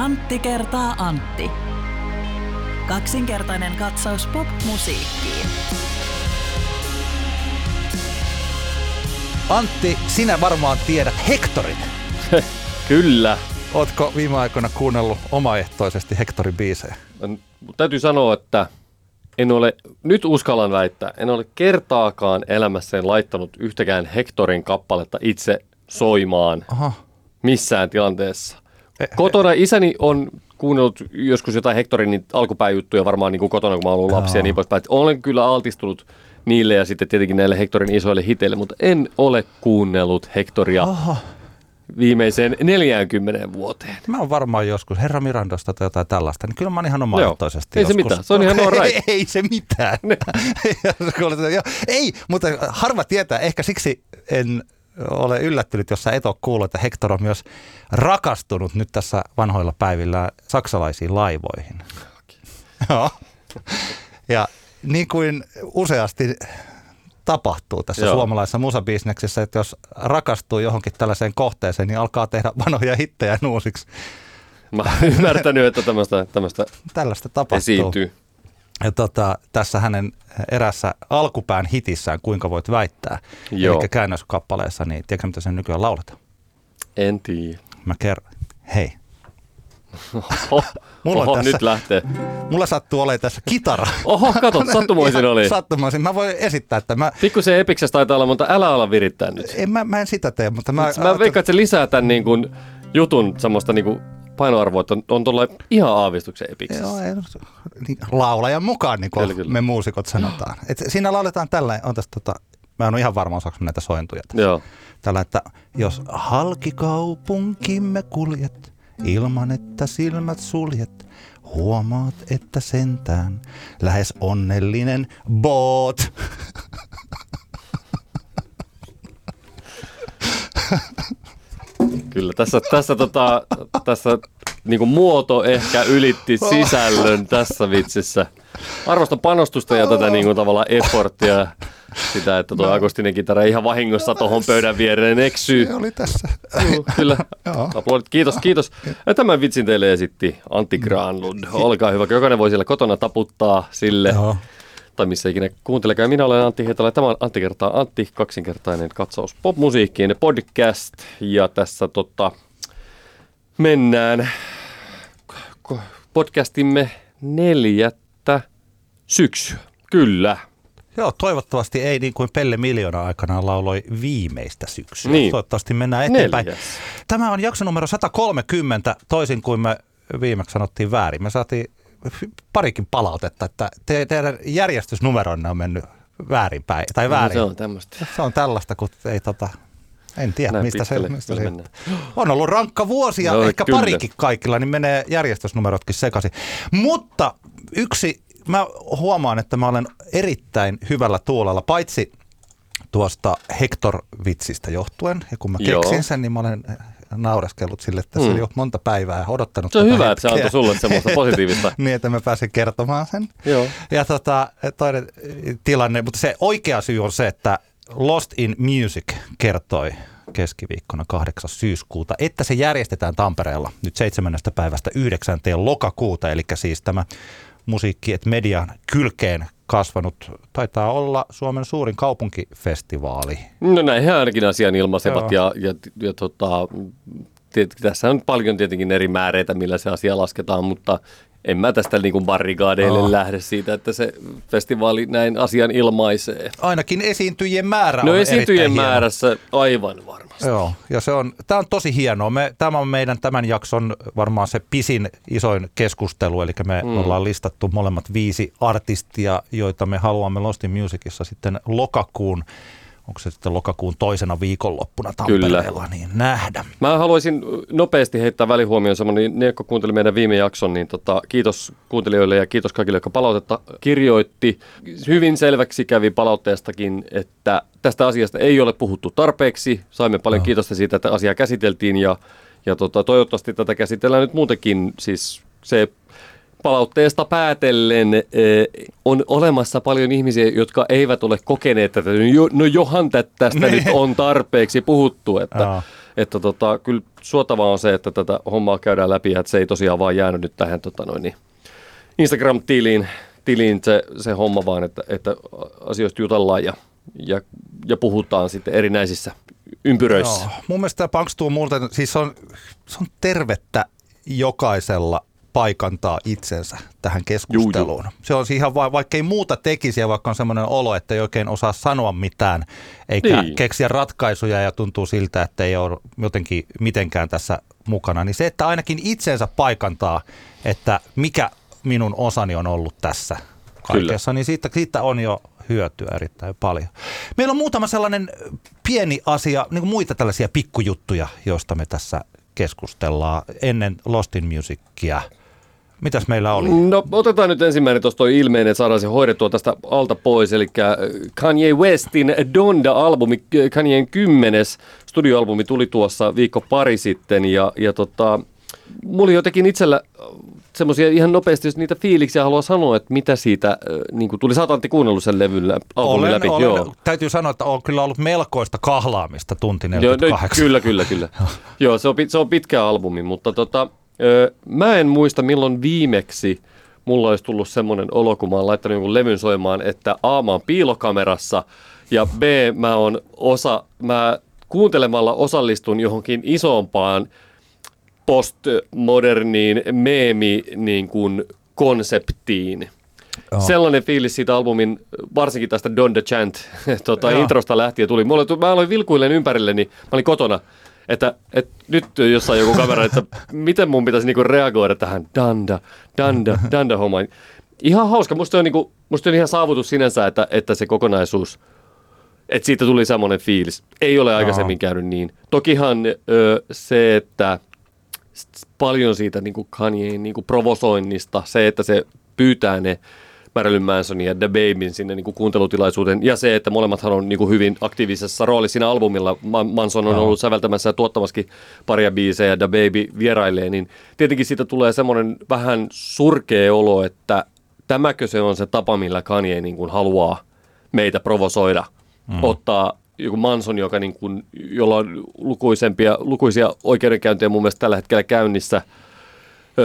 Antti kertaa Antti. Kaksinkertainen katsaus pop-musiikkiin. Antti, sinä varmaan tiedät Hektorin. Kyllä. Ootko viime aikoina kuunnellut omaehtoisesti Hektorin biisejä? Täytyy sanoa, että en ole, nyt uskallan väittää, en ole kertaakaan elämässäni laittanut yhtäkään Hektorin kappaletta itse soimaan Aha. missään tilanteessa. Kotona isäni on kuunnellut joskus jotain Hektorin niitä alkupäijuttuja varmaan niin kuin kotona, kun mä ollut lapsi ja niin poispäin. Olen kyllä altistunut niille ja sitten tietenkin näille Hektorin isoille hiteille, mutta en ole kuunnellut Hektoria Aha. viimeiseen 40 vuoteen. Mä oon varmaan joskus Herra Mirandosta tai jotain tällaista, niin kyllä mä oon ihan omaehtoisesti Ei se joskus. mitään, se on ihan all right. ei, ei se mitään. Se ei, mutta harva tietää, ehkä siksi en ole yllättynyt, jos sä et ole kuullut, että Hector on myös rakastunut nyt tässä vanhoilla päivillä saksalaisiin laivoihin. Joo. Ja niin kuin useasti tapahtuu tässä Joo. suomalaisessa musabisneksessä, että jos rakastuu johonkin tällaiseen kohteeseen, niin alkaa tehdä vanhoja hittejä uusiksi. Mä oon ymmärtänyt, että tämmöistä, tämmöistä Tällaista tapahtuu. esiintyy. Ja tota, tässä hänen erässä alkupään hitissään, kuinka voit väittää, Joo. eli käännöskappaleessa, niin tiedätkö mitä sen nykyään lauletaan? En tiedä. Mä kerron. Hei, Oho, Mulla Oho tässä- nyt lähtee. mulla sattuu olemaan tässä kitara. Oho, kato, sattumoisin oli. Sattumoisin. Mä voin esittää, että mä, Pikkusen epiksessä taitaa olla, mutta älä ala virittää nyt. en, mä, mä en sitä tee, mutta mä... Mä veikkaan, että se lisää tämän niin kuin, jutun semmoista niin kuin, painoarvoa, että on, on tuolla ihan aavistuksen epiksessä. Joo, ei, niin, laulajan mukaan, niin kuin Kyllä, kyllä. me muusikot sanotaan. Et siinä lauletaan tällä, on tässä tota, mä en ole ihan varma, osaako mä näitä sointuja tässä. Joo. Tällä, että jos halki kaupunkimme kuljet, ilman että silmät suljet, huomaat, että sentään lähes onnellinen boot. Kyllä, tässä, tässä, tota, tässä niin kuin muoto ehkä ylitti sisällön tässä vitsissä. Arvostan panostusta ja tätä niin kuin, tavallaan efforttia. Sitä, että tuo akustinen kitara ihan vahingossa tuohon pöydän viereen eksyy. Se oli tässä. Juu, Kyllä. Joo. Aplodit. Kiitos, kiitos. Ja Tämän vitsin teille esitti Antti Granlund. Olkaa hyvä. Jokainen voi siellä kotona taputtaa sille. Joo. Tai missä ikinä kuuntelekaan. Minä olen Antti Hietala. Tämä on Antti kertaa Antti, kaksinkertainen katsaus popmusiikkiin podcast. Ja tässä tota, mennään podcastimme neljättä syksyä. Kyllä. Joo, toivottavasti ei niin kuin Pelle Miljoona aikanaan lauloi viimeistä syksyä. Niin. Toivottavasti mennään eteenpäin. Neljäs. Tämä on jakso numero 130, toisin kuin me viimeksi sanottiin väärin. Me saatiin parikin palautetta, että te, teidän järjestysnumeronne on mennyt väärinpäin. Tai väärin. No, se on tämmöistä. se on tällaista, kun ei tota, en tiedä, Näin mistä se, mistä se on ollut rankka vuosi ja Joo, ehkä kyllä. parikin kaikilla, niin menee järjestysnumerotkin sekaisin. Mutta yksi, mä huomaan, että mä olen erittäin hyvällä tuolella, paitsi tuosta Hector-vitsistä johtuen. Ja kun mä Joo. keksin sen, niin mä olen naureskellut sille, että se Mm. oli jo monta päivää odottanut Se on hyvä, että se hetkeä. antoi sulle semmoista positiivista. niin, että mä pääsin kertomaan sen. Joo. Ja tota, toinen tilanne, mutta se oikea syy on se, että Lost in Music kertoi keskiviikkona 8. syyskuuta, että se järjestetään Tampereella nyt 7. päivästä 9. lokakuuta, eli siis tämä musiikki, että median kylkeen kasvanut, taitaa olla Suomen suurin kaupunkifestivaali. No näin he ainakin asian ilmaisevat Joo. ja, ja, ja tota, tässä on paljon tietenkin eri määreitä, millä se asia lasketaan, mutta en mä tästä niin kuin barrikaadeille Joo. lähde siitä, että se festivaali näin asian ilmaisee. Ainakin esiintyjien määrä No on esiintyjien erittäin hieno. määrässä aivan varmasti. Joo, ja se on, tämä on tosi hienoa. Me, tämä on meidän tämän jakson varmaan se pisin, isoin keskustelu, eli me mm. ollaan listattu molemmat viisi artistia, joita me haluamme Lost in Musicissa sitten lokakuun, onko se sitten lokakuun toisena viikonloppuna Tampereella, Kyllä. niin nähdä. Mä haluaisin nopeasti heittää välihuomioon semmoinen, niin ne, jotka kuunteli meidän viime jakson, niin tota, kiitos kuuntelijoille ja kiitos kaikille, jotka palautetta kirjoitti. Hyvin selväksi kävi palautteestakin, että tästä asiasta ei ole puhuttu tarpeeksi. Saimme paljon Joo. kiitosta siitä, että asiaa käsiteltiin ja, ja tota, toivottavasti tätä käsitellään nyt muutenkin. Siis se palautteesta päätellen eh, on olemassa paljon ihmisiä, jotka eivät ole kokeneet tätä. No, jo, no johan tä- tästä Niin. nyt on tarpeeksi puhuttu, että että tota, kyllä suotavaa on se, että tätä hommaa käydään läpi ja että se ei tosiaan vaan jäänyt nyt tähän tota noin, niin Instagram-tiliin tiliin se, se homma vaan, että, että asioista jutellaan ja, ja, ja puhutaan sitten erinäisissä ympyröissä. Joo. Mun mielestä tämä muuten, siis se on, se on tervettä jokaisella paikantaa itsensä tähän keskusteluun. Juu, juu. Se on ihan va- vaikka ei muuta tekisi ja vaikka on semmoinen olo, että ei oikein osaa sanoa mitään eikä niin. keksiä ratkaisuja ja tuntuu siltä, että ei ole jotenkin mitenkään tässä mukana, niin se, että ainakin itsensä paikantaa, että mikä minun osani on ollut tässä kaikessa, Kyllä. niin siitä, siitä on jo hyötyä erittäin paljon. Meillä on muutama sellainen pieni asia, niin kuin muita tällaisia pikkujuttuja, joista me tässä keskustellaan ennen Lost in Musicia. Mitäs meillä oli? No otetaan nyt ensimmäinen tuosta toi ilmeinen, että saadaan se hoidettua tästä alta pois. Eli Kanye Westin Donda-albumi, Kanyeen kymmenes studioalbumi tuli tuossa viikko pari sitten. Ja, ja tota, mulla jotenkin itsellä semmoisia ihan nopeasti, jos niitä fiiliksiä haluaa sanoa, että mitä siitä niin kuin tuli. Sä oot Antti kuunnellut sen levyn olen, läpi. Olen, Joo. Täytyy sanoa, että on kyllä ollut melkoista kahlaamista tunti 48. Joo, kyllä, kyllä, kyllä. Joo, se on, se on pitkä albumi, mutta tota, mä en muista milloin viimeksi mulla olisi tullut semmoinen olo, kun mä oon laittanut jonkun levyn soimaan, että A, mä oon piilokamerassa ja B, mä oon osa, mä kuuntelemalla osallistun johonkin isompaan postmoderniin meemi niin kuin konseptiin. Oh. Sellainen fiilis siitä albumin, varsinkin tästä Don the Chant tuota, introsta lähtien tuli. Mulla, mä aloin vilkuilleen ympärilleni, mä olin kotona, että, että nyt jossain joku kamera, että miten mun pitäisi niinku reagoida tähän danda, danda, danda hommaan. Ihan hauska, musta on, niinku, musta on ihan saavutus sinänsä, että, että se kokonaisuus, että siitä tuli semmoinen fiilis. Ei ole aikaisemmin käynyt niin. Tokihan ö, se, että paljon siitä niin kuin Kanyein niin kuin provosoinnista, se, että se pyytää ne Marilyn Mansonin ja The Babyn sinne niin kuin kuuntelutilaisuuden, ja se, että molemmathan on niin kuin hyvin aktiivisessa roolissa siinä albumilla. Manson on ollut säveltämässä ja tuottamaskin paria biisejä, ja The Baby vierailee, niin tietenkin siitä tulee semmoinen vähän surkea olo, että tämäkö se on se tapa, millä Kanye niin kuin haluaa meitä provosoida, mm. ottaa joku Manson, joka niin kuin, jolla on lukuisempia, lukuisia oikeudenkäyntejä mun mielestä tällä hetkellä käynnissä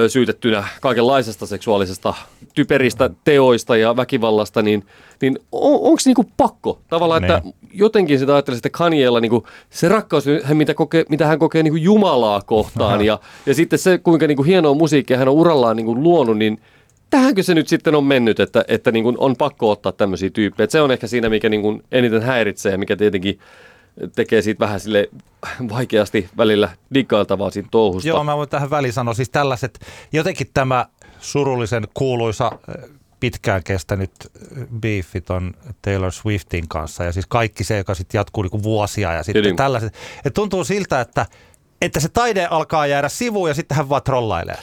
syytettynä kaikenlaisesta seksuaalisesta typeristä teoista ja väkivallasta, niin, niin on, onko niinku pakko tavallaan, ne. että niin. jotenkin sitä ajattelisi, että Kanyella niinku, se rakkaus, mitä, kokee, mitä hän kokee niinku Jumalaa kohtaan ja, ja sitten se, kuinka niinku hienoa musiikkia hän on urallaan niinku luonut, niin – tähänkö se nyt sitten on mennyt, että, että niin kuin on pakko ottaa tämmöisiä tyyppejä. Että se on ehkä siinä, mikä niin kuin eniten häiritsee ja mikä tietenkin tekee siitä vähän sille vaikeasti välillä diggailtavaa siitä touhusta. Joo, mä voin tähän väliin sanoa, siis tällaiset, jotenkin tämä surullisen kuuluisa pitkään kestänyt beefit on Taylor Swiftin kanssa ja siis kaikki se, joka sitten jatkuu niinku vuosia ja sitten tällaiset. Et tuntuu siltä, että että se taide alkaa jäädä sivuun ja sitten hän vaan trollailee.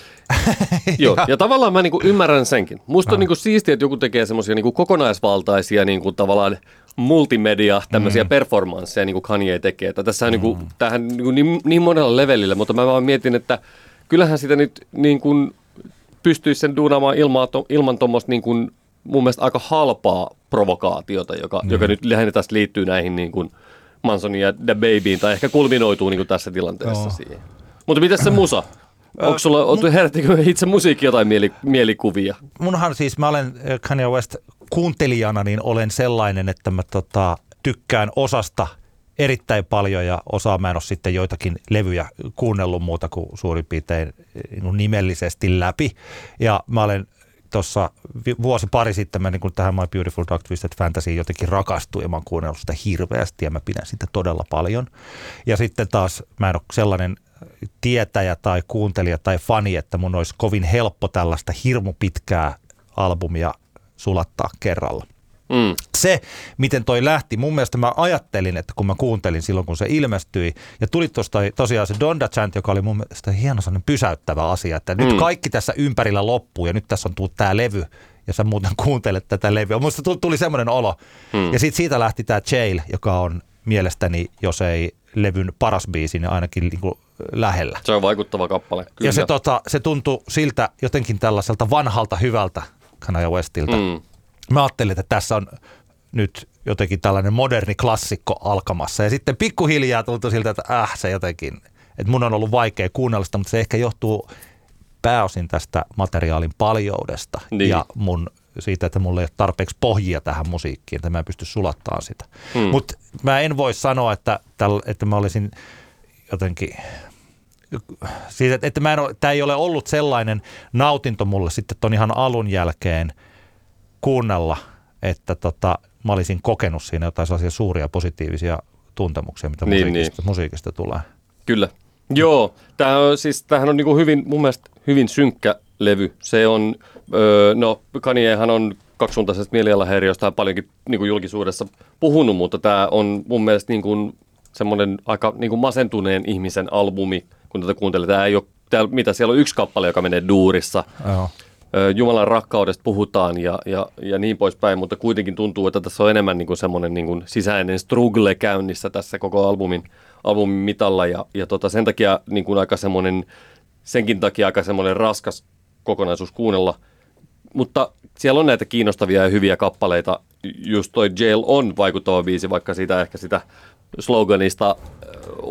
Joo, ja tavallaan mä niinku ymmärrän senkin. Musta no. on niinku siistiä, että joku tekee semmoisia niinku kokonaisvaltaisia niinku tavallaan multimedia, tämmöisiä mm. performansseja, niin kuin Kanye tekee. Että tässä on niinku, mm. niinku, tähän niinku niin, niin monella levelillä, mutta mä vaan mietin, että kyllähän sitä nyt niin kuin pystyisi sen duunaamaan ilman, ilman tuommoista niin kuin, mun mielestä aika halpaa provokaatiota, joka, mm. joka nyt lähinnä tästä liittyy näihin niin kuin, Mansonin ja The Babyin, tai ehkä kulminoituu niin kuin tässä tilanteessa Joo. siihen. Mutta mitä se musa? Onko sulla, mun, herättikö itse musiikki jotain mieli, mielikuvia? Munhan siis, mä olen Kanye West kuuntelijana, niin olen sellainen, että mä tota, tykkään osasta erittäin paljon ja osaa mä en ole sitten joitakin levyjä kuunnellut muuta kuin suurin piirtein niin nimellisesti läpi. Ja mä olen tuossa vuosi pari sitten mä niin kuin tähän My Beautiful Dark Twisted Fantasy jotenkin rakastuin ja mä oon kuunnellut sitä hirveästi ja mä pidän sitä todella paljon. Ja sitten taas mä en ole sellainen tietäjä tai kuuntelija tai fani, että mun olisi kovin helppo tällaista hirmu pitkää albumia sulattaa kerralla. Mm. Se, miten toi lähti, mun mielestä mä ajattelin, että kun mä kuuntelin silloin, kun se ilmestyi, ja tuli tuosta tosiaan se Donda Chant, joka oli mun mielestä hieno sellainen pysäyttävä asia, että mm. nyt kaikki tässä ympärillä loppuu, ja nyt tässä on tullut tämä levy, ja sä muuten kuuntelet tätä levyä. Musta tuli semmoinen olo. Mm. Ja sitten siitä lähti tämä Jail, joka on mielestäni, jos ei levyn paras biisi, niin ainakin niin kuin lähellä. Se on vaikuttava kappale, kyllä. Ja se, tota, se tuntui siltä jotenkin tällaiselta vanhalta hyvältä Kanye Westiltä. Mm. Mä ajattelin, että tässä on nyt jotenkin tällainen moderni klassikko alkamassa. Ja sitten pikkuhiljaa tuntui siltä, että äh, se jotenkin, että mun on ollut vaikea kuunnella sitä, mutta se ehkä johtuu pääosin tästä materiaalin paljoudesta Niin. ja mun siitä, että mulla ei ole tarpeeksi pohjia tähän musiikkiin, että mä en pysty sulattamaan sitä. Hmm. Mutta mä en voi sanoa, että, täl, että mä olisin jotenkin Siis, että, että mä en ole, tämä ei ole ollut sellainen nautinto mulle sitten ton ihan alun jälkeen kuunnella, että tota, mä olisin kokenut siinä jotain sellaisia suuria positiivisia tuntemuksia, mitä Niin, musiikista, musiikista tulee. Kyllä. Joo, tämähän on, siis, tämähän on niinku hyvin, mun mielestä hyvin synkkä levy. Se on, öö, no Kanyehan on kaksisuuntaisesta mielialahäiriöstä on paljonkin niinku julkisuudessa puhunut, mutta tämä on mun mielestä niinku semmoinen aika niinku masentuneen ihmisen albumi, kun tätä kuuntelee. Tämä ei ole, tää, mitä siellä on yksi kappale, joka menee duurissa. Joo. Jumalan rakkaudesta puhutaan ja, ja, ja niin poispäin, mutta kuitenkin tuntuu, että tässä on enemmän niin kuin semmoinen niin kuin sisäinen struggle käynnissä tässä koko albumin, albumin mitalla ja, ja tota, sen takia niin kuin aika semmoinen, senkin takia aika semmoinen raskas kokonaisuus kuunnella. Mutta siellä on näitä kiinnostavia ja hyviä kappaleita. Just toi Jail on vaikuttava biisi, vaikka sitä ehkä sitä sloganista äh,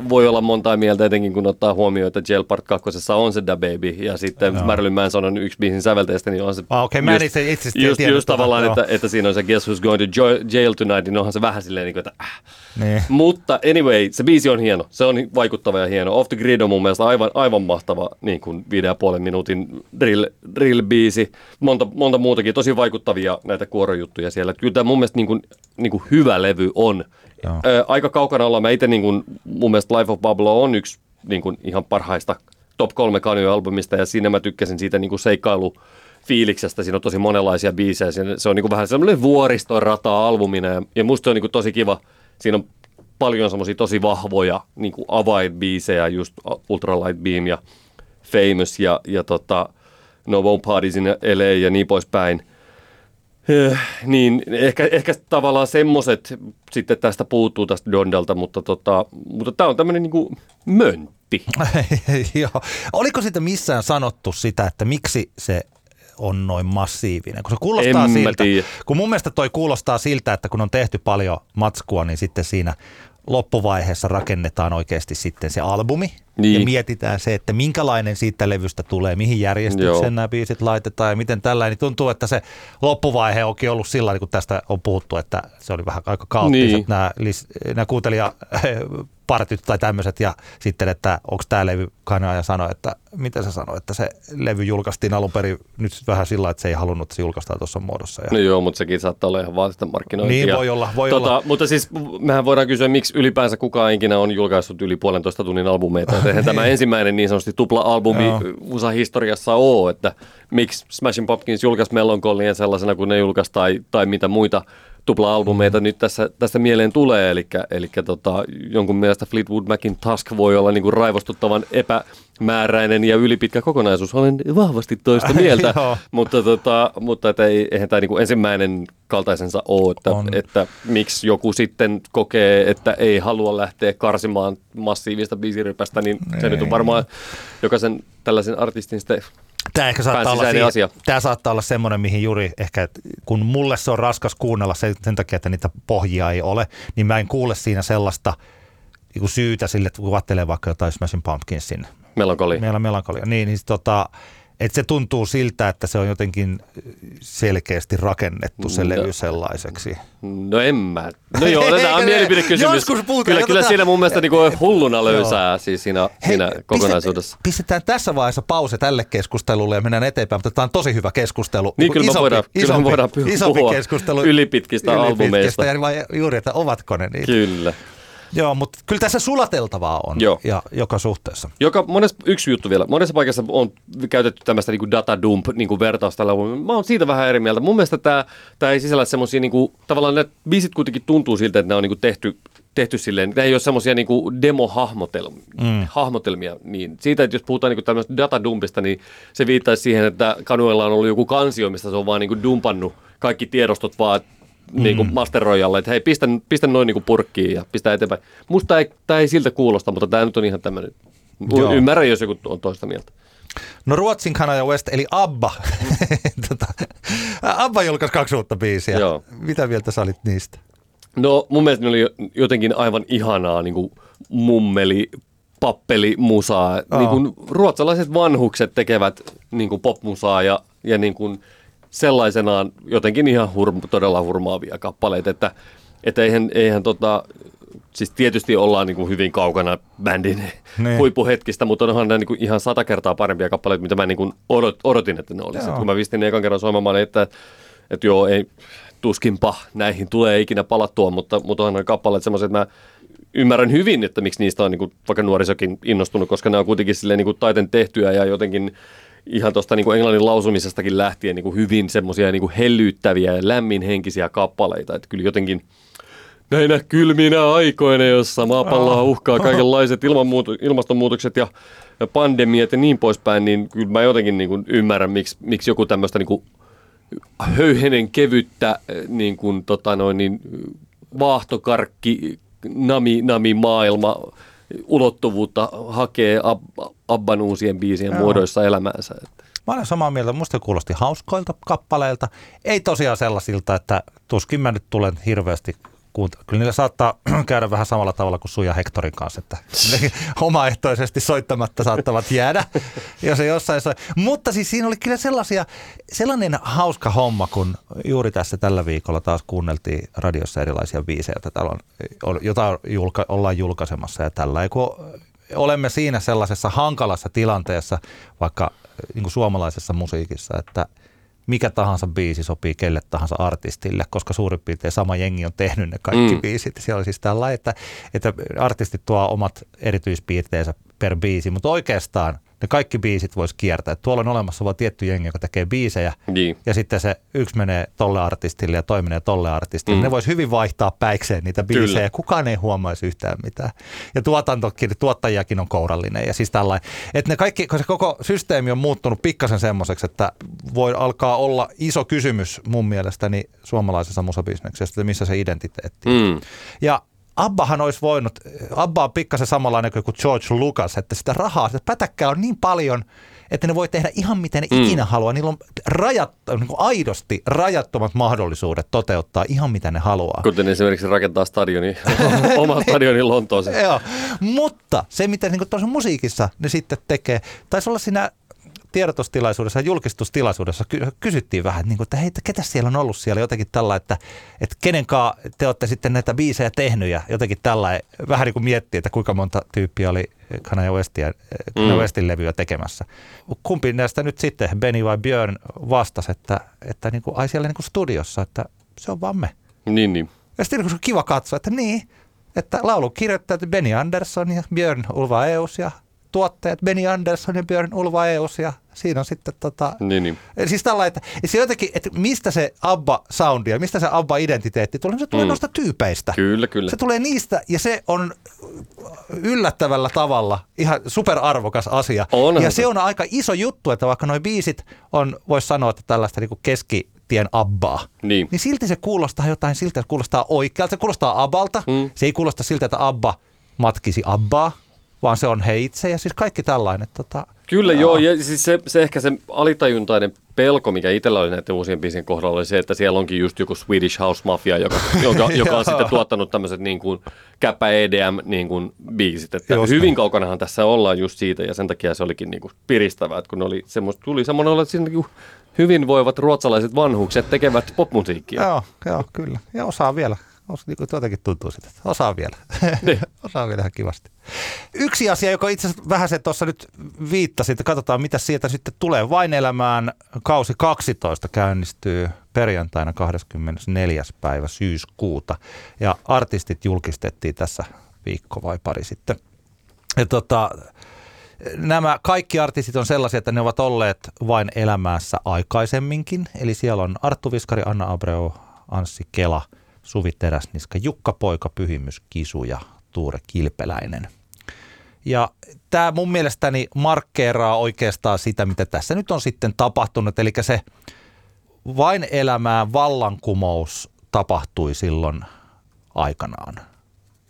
voi olla montaa mieltä, etenkin kun ottaa huomioon, että Jail Part 2 on se Da Baby, ja sitten Joo. Marilyn Manson on yksi biisin sävelteistä, niin on se Ah, okei, mä en itse- itse just, tiennyt just tota, tavallaan, joo. että, että siinä on se Guess Who's Going to Jail Tonight, niin onhan se vähän silleen, niin kuin, että äh. Niin. Mutta anyway, se biisi on hieno. Se on vaikuttava ja hieno. Off the Grid on mun mielestä aivan, aivan mahtava niin kuin viiden ja puolen minuutin drill, drill-biisi. Monta, monta muutakin tosi vaikuttavia näitä kuorojuttuja siellä. Kyllä tämä mun mielestä niin kuin, niin kuin hyvä levy on. Joo. Ö, aika kaukana ollaan. Mä itse niin mun mielestä Life of Pablo on yksi niin kuin, ihan parhaista top kolme Kanye-albumista ja siinä mä tykkäsin siitä niin seikkailu fiiliksestä. Siinä on tosi monenlaisia biisejä. Siinä- Se on niin vähän semmoinen vuoristorata albumina ja, ja musta se on niin tosi kiva. Siinä on paljon semmoisia tosi vahvoja niin avainbiisejä, just Ultralight Beam ja Famous ja, ja tota, No One Parties in LA ja niin poispäin. Niin ehkä, ehkä tavallaan semmoset sitten tästä puuttuu tästä Dondalta, mutta, tota, mutta tämä on tämmöinen niin möntti. Joo. Oliko sitä missään sanottu sitä, että miksi se on noin massiivinen? Kun se kuulostaa En siltä, tiedä. kun mun mielestä toi kuulostaa siltä, että kun on tehty paljon matskua, niin sitten siinä loppuvaiheessa rakennetaan oikeasti sitten se albumi Niin. ja mietitään se, että minkälainen siitä levystä tulee, mihin järjestykseen Joo. nämä biisit laitetaan ja miten tällainen. Niin tuntuu, että se loppuvaihe onkin ollut sillä lailla, kun tästä on puhuttu, että se oli vähän aika kaoottiset Niin. nämä, nämä kuuntelijapartit tai tämmöiset ja sitten, että onko tämä levy Kanye ja sanoi, että mitä se sanoi, että se levy julkaistiin alun perin nyt vähän sillä että se ei halunnut, että se julkaistaan tuossa muodossa. Ja No joo, mutta sekin saattaa olla ihan vaan sitä markkinointia. Niin, voi olla, voi tota, olla. Mutta siis mehän voidaan kysyä, miksi ylipäänsä kukaan ikinä on julkaissut yli puolentoista tunnin albumeita. Et Eihän tämä ensimmäinen niin sanotusti tupla-albumi Joo. USA-historiassa ole, että miksi Smashing Pumpkins julkaisi Melancholien sellaisena kuin ne julkaisi tai, tai mitä muita tupla-albumeita nyt tässä, tässä mieleen tulee. Eli, eli tota, jonkun mielestä Fleetwood Macin Task voi olla niin kuin raivostuttavan epämääräinen ja ylipitkä kokonaisuus. Olen vahvasti toista mieltä, mutta, tota, mutta et ei, eihän tämä niinku ensimmäinen kaltaisensa ole, että, On. että miksi joku sitten kokee, että ei halua lähteä karsimaan massiivista biisirypästä, niin se nyt on varmaan jokaisen tällaisen artistin sitten Tämä ehkä saattaa olla, siihen, asia. tämä saattaa olla semmoinen, mihin juuri ehkä, kun mulle se on raskas kuunnella sen, sen takia, että niitä pohjia ei ole, niin mä en kuule siinä sellaista niin syytä sille, että kun ajattelee vaikka jotain Smashing Pumpkinsin melankoli. meillä on melankolia, niin, niin tota, että se tuntuu siltä, että se on jotenkin selkeästi rakennettu se No. levy sellaiseksi. No en mä. No joo, tämä on mielipidekysymys. joskus puhutaan, Kyllä, kyllä siinä mun mielestä niinku hulluna löysää siis siinä, siinä pistet- kokonaisuudessa. Pistetään tässä vaiheessa pause tälle keskustelulle ja mennään eteenpäin, mutta tämä on tosi hyvä keskustelu. Niin, kyllä me isompi, voidaan- kyllä me isompi, voidaan puhua isompi keskustelu ylipitkistä albumeista. Ja juuri, että ovatko ne niitä. Kyllä. Joo, mutta kyllä tässä sulateltavaa on Joo. Ja, joka suhteessa. Joka, monessa, yksi juttu vielä. Monessa paikassa on käytetty tämmöistä niin data dump niin vertausta. Mä oon siitä vähän eri mieltä. Mun mielestä tämä, tämä ei sisällä semmoisia, niin kuin, tavallaan ne biisit kuitenkin tuntuu siltä, että ne on niin kuin tehty, tehty silleen, ne ei ole semmoisia niin demohahmotelmia. Mm. Hahmotelmia. Niin siitä, että jos puhutaan niin kuin tämmöistä datadumpista, niin se viittaisi siihen, että Kanuella on ollut joku kansio, mistä se on vaan niin kuin dumpannut kaikki tiedostot vaan niin kuin masteroijalle, että hei, pistä, pistä noin niin kuin purkkiin ja pistä eteenpäin. Musta ei, tämä ei siltä kuulosta, mutta tämä nyt on ihan tämmöinen. Joo. Ymmärrän, jos joku on toista mieltä. No Ruotsin Kanye West, eli ABBA. tota, ABBA julkaisi kaksi uutta biisiä. Joo. Mitä mieltä sä olit niistä? No mun mielestä ne oli jotenkin aivan ihanaa niin kuin mummeli, pappeli, musaa. Aa. Niin kuin ruotsalaiset vanhukset tekevät niin kuin popmusaa ja, ja niin kuin sellaisenaan jotenkin ihan hurm, todella hurmaavia kappaleita. Että, että eihän, eihän tota, siis tietysti ollaan niin kuin hyvin kaukana bändin Niin. huippuhetkistä, mutta onhan ne niin kuin ihan sata kertaa parempia kappaleita, mitä mä niin kuin odot, odotin, että ne olisivat. Kun mä pistin ne ekan kerran soimamaan, että, että joo, ei, tuskinpa näihin tulee ikinä palattua, mutta, mutta onhan ne kappaleet semmoiset, että mä ymmärrän hyvin, että miksi niistä on niin kuin, vaikka nuorisokin innostunut, koska ne on kuitenkin silleen niin kuin taiten tehtyä ja jotenkin ihan tuosta niin kuin englannin lausumisestakin lähtien niin kuin hyvin semmoisia niin kuin hellyyttäviä ja lämminhenkisiä kappaleita. Että kyllä jotenkin näinä kylminä aikoina, jossa maapalloa uhkaa kaikenlaiset ilmanmuuto- ilmastonmuutokset ja ja pandemiat ja niin poispäin, niin kyllä mä jotenkin niin kuin ymmärrän, miksi, miksi joku tämmöistä niin kuin höyhenen kevyttä eh, niin kuin, tota noin, niin, vaahtokarkki, nami, nami maailma ulottuvuutta hakee ab, Abban uusien biisien Joo. muodoissa elämäänsä. Mä olen samaa mieltä. Musta kuulosti hauskoilta kappaleilta. Ei tosiaan sellaisilta, että tuskin mä nyt tulen hirveästi kuuntelemaan. Kyllä niillä saattaa käydä vähän samalla tavalla kuin Suja Hektorin kanssa, että omaehtoisesti soittamatta saattavat jäädä, jos ei jossain soi. Mutta siis siinä oli kyllä sellaisia, sellainen hauska homma, kun juuri tässä tällä viikolla taas kuunneltiin radiossa erilaisia biisejä, joita, täällä on, jota julka, ollaan julkaisemassa ja tällä. Ja kun olemme siinä sellaisessa hankalassa tilanteessa, vaikka niin kuin suomalaisessa musiikissa, että mikä tahansa biisi sopii kelle tahansa artistille, koska suurin piirtein sama jengi on tehnyt ne kaikki Mm. biisit. Siellä on siis tällä, että, että artistit tuo omat erityispiirteensä per biisi, mutta oikeastaan ne kaikki biisit voisi kiertää. Tuolla on olemassa vain tietty jengi, joka tekee biisejä, Niin. ja sitten se yksi menee tolle artistille ja toinen menee tolle artistille. Mm. Ne voisi hyvin vaihtaa päikseen niitä biisejä Kyllä. kukaan ei huomaisi yhtään mitään. Ja tuotantokin, tuottajakin on kourallinen ja siis tällainen. Että ne kaikki, kun se koko systeemi on muuttunut pikkasen semmoiseksi, että voi alkaa olla iso kysymys mun mielestäni suomalaisessa musabisneksessä, että missä se identiteetti on. Mm. Ja Abbahan olisi voinut, Abba on pikkasen samanlainen kuin George Lucas, että sitä rahaa, sitä pätäkkää on niin paljon, että ne voi tehdä ihan miten ne Mm. ikinä haluaa. Niillä on rajat, niin kuin aidosti rajattomat mahdollisuudet toteuttaa ihan mitä ne haluaa. Kuten esimerkiksi rakentaa stadioni, oma stadioni Lontooseen. Joo, mutta se mitä niin tuossa musiikissa ne sitten tekee, taisi olla siinä tiedotustilaisuudessa ja julkistustilaisuudessa ky- kysyttiin vähän, että, niin kuin, että hei, että ketä siellä on ollut siellä jotenkin tällä, että, että kenenkaan te olette sitten näitä biisejä tehnyt ja jotenkin tällä, vähän niin kuin miettii, että kuinka monta tyyppiä oli Kanye Westia, Kanye Mm. Westin levyä tekemässä. Kumpi näistä nyt sitten, Benny vai Björn, vastasi, että, että niin kuin, ai siellä niin kuin studiossa, että se on vaan me. Niin, niin. Ja sitten niin kiva katsoa, että niin, että laulu kirjoittajat Benny Andersson ja Björn Ulva Eus ja tuotteet Benny Andersson ja Björn Ulva Eus ja siinä on sitten tota, niin, niin. Siis tällä, että se jotenkin, että mistä se ABBA-soundi ja mistä se ABBA-identiteetti tulee, se tulee Mm. noista tyypeistä. Kyllä, kyllä. Se tulee niistä ja se on yllättävällä tavalla ihan superarvokas asia. Onhan ja se. on aika iso juttu, että vaikka nuo biisit on, voisi sanoa, että tällaista niin keskitien abbaa, Niin. niin silti se kuulostaa jotain siltä, että kuulostaa oikealta. Se kuulostaa Abbalta. Mm. Se ei kuulosta siltä, että Abba matkisi Abbaa, vaan se on he itse ja siis kaikki tällainen. Tota, Kyllä joo, ja siis se, se ehkä se alitajuntainen pelko, mikä itsellä oli näiden uusien biisien kohdalla, oli se, että siellä onkin just joku Swedish House Mafia, joka, joka, joka on sitten tuottanut tämmöiset niin kuin käppä EDM niin kuin biisit. Että Just hyvin näin. kaukanahan tässä ollaan just siitä, ja sen takia se olikin niin kuin piristävää, että kun oli semmoista, tuli semmoinen olo, että siinä niin kuin hyvinvoivat ruotsalaiset vanhukset tekevät popmusiikkia. Joo, joo, kyllä. Ja osaa vielä. Niin kuin jotenkin tuntuu sitä, että osaa vielä. Niin. osaa vielä ihan kivasti. Yksi asia, joka itse asiassa vähän se tuossa nyt viittasi, että katsotaan mitä sieltä sitten tulee. Vain elämään kausi 12 käynnistyy perjantaina 24. päivä syyskuuta. Ja artistit julkistettiin tässä viikko vai pari sitten. Ja tota, nämä kaikki artistit on sellaisia, että ne ovat olleet vain elämässä aikaisemminkin. Eli siellä on Arttu Viskari, Anna Abreu, Anssi Kela, Suvi Teräsniska, Jukka Poika, Pyhimys Kisu ja Tuure Kilpeläinen. Ja tämä mun mielestäni markkeeraa oikeastaan sitä, mitä tässä nyt on sitten tapahtunut. Eli se vain elämää vallankumous tapahtui silloin aikanaan.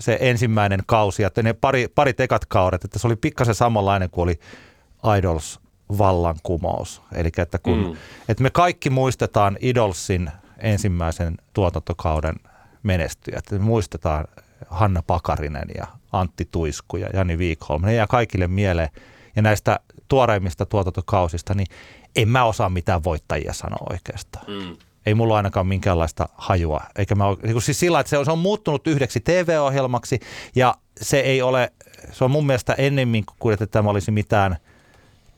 Se ensimmäinen kausi, että ne pari, pari ekat kaudet, että se oli pikkasen samanlainen kuin oli Idols vallankumous. Eli että kun, mm. että me kaikki muistetaan Idolsin ensimmäisen tuotantokauden menestyjät. Me muistetaan Hanna Pakarinen ja Antti Tuisku ja Jani Viikholm. Ne jää kaikille mieleen. Ja näistä tuoreimmista tuotantokausista, niin en mä osaa mitään voittajia sanoa oikeastaan. Mm. Ei mulla ainakaan minkäänlaista hajua. Eikä mä, niin kuin siis sillä, että se on, se on muuttunut yhdeksi TV-ohjelmaksi ja se ei ole, se on mun mielestä ennemmin kuin että tämä olisi mitään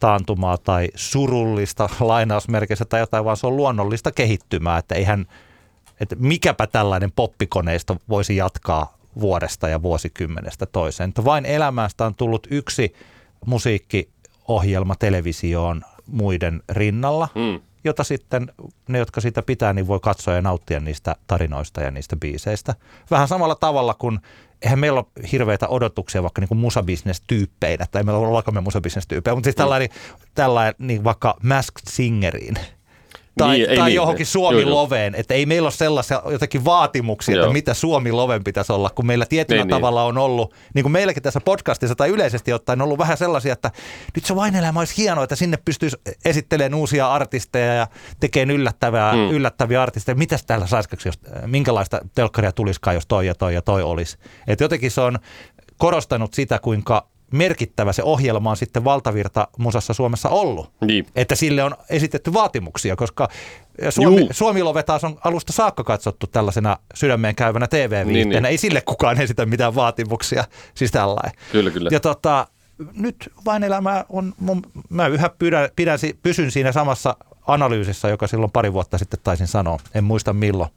taantumaa tai surullista lainausmerkeissä tai jotain, vaan se on luonnollista kehittymää, että eihän, että mikäpä tällainen poppikoneisto voisi jatkaa vuodesta ja vuosikymmenestä toiseen. Että vain elämästä on tullut yksi musiikkiohjelma televisioon muiden rinnalla, Mm. Jota sitten ne, jotka sitä pitää, niin voi katsoa ja nauttia niistä tarinoista ja niistä biiseistä. Vähän samalla tavalla kuin, eihän meillä ole hirveitä odotuksia vaikka niin musabisnes-tyyppeinä, tai meillä on ollenkaan me musabisnes-tyyppejä, mutta siis tällainen, tällainen niin vaikka Masked Singeriin, tai, Niin, tai niin. johonkin Suomi Joo, joo. Loveen, että ei meillä ole sellaisia jotenkin vaatimuksia, Joo. että mitä Suomi Loven pitäisi olla, kun meillä tietyllä Niin, niin. tavalla on ollut, niin kuin meilläkin tässä podcastissa tai yleisesti ottaen on ollut vähän sellaisia, että nyt se vain elämä olisi hienoa, että sinne pystyisi esittelemään uusia artisteja ja tekemään yllättävää, Mm. yllättäviä artisteja. Mitäs täällä saisikaksi, jos, minkälaista telkkaria tulisikaan, jos toi ja toi ja toi olisi. Et jotenkin se on korostanut sitä, kuinka merkittävä se ohjelma on sitten valtavirta musassa Suomessa ollut Niin. että sille on esitetty vaatimuksia, koska Suomi, Juu. Suomi-love taas on alusta saakka katsottu tällaisena sydämeen käyvänä TV-viitteenä. Niin, niin. Ei sille kukaan esitä mitään vaatimuksia, siis tällainen. Kyllä, kyllä. Ja tota, nyt vain elämä on, mun, mä yhä pidän, pidän, pysyn siinä samassa analyysissä, joka silloin pari vuotta sitten taisin sanoa. En muista milloin.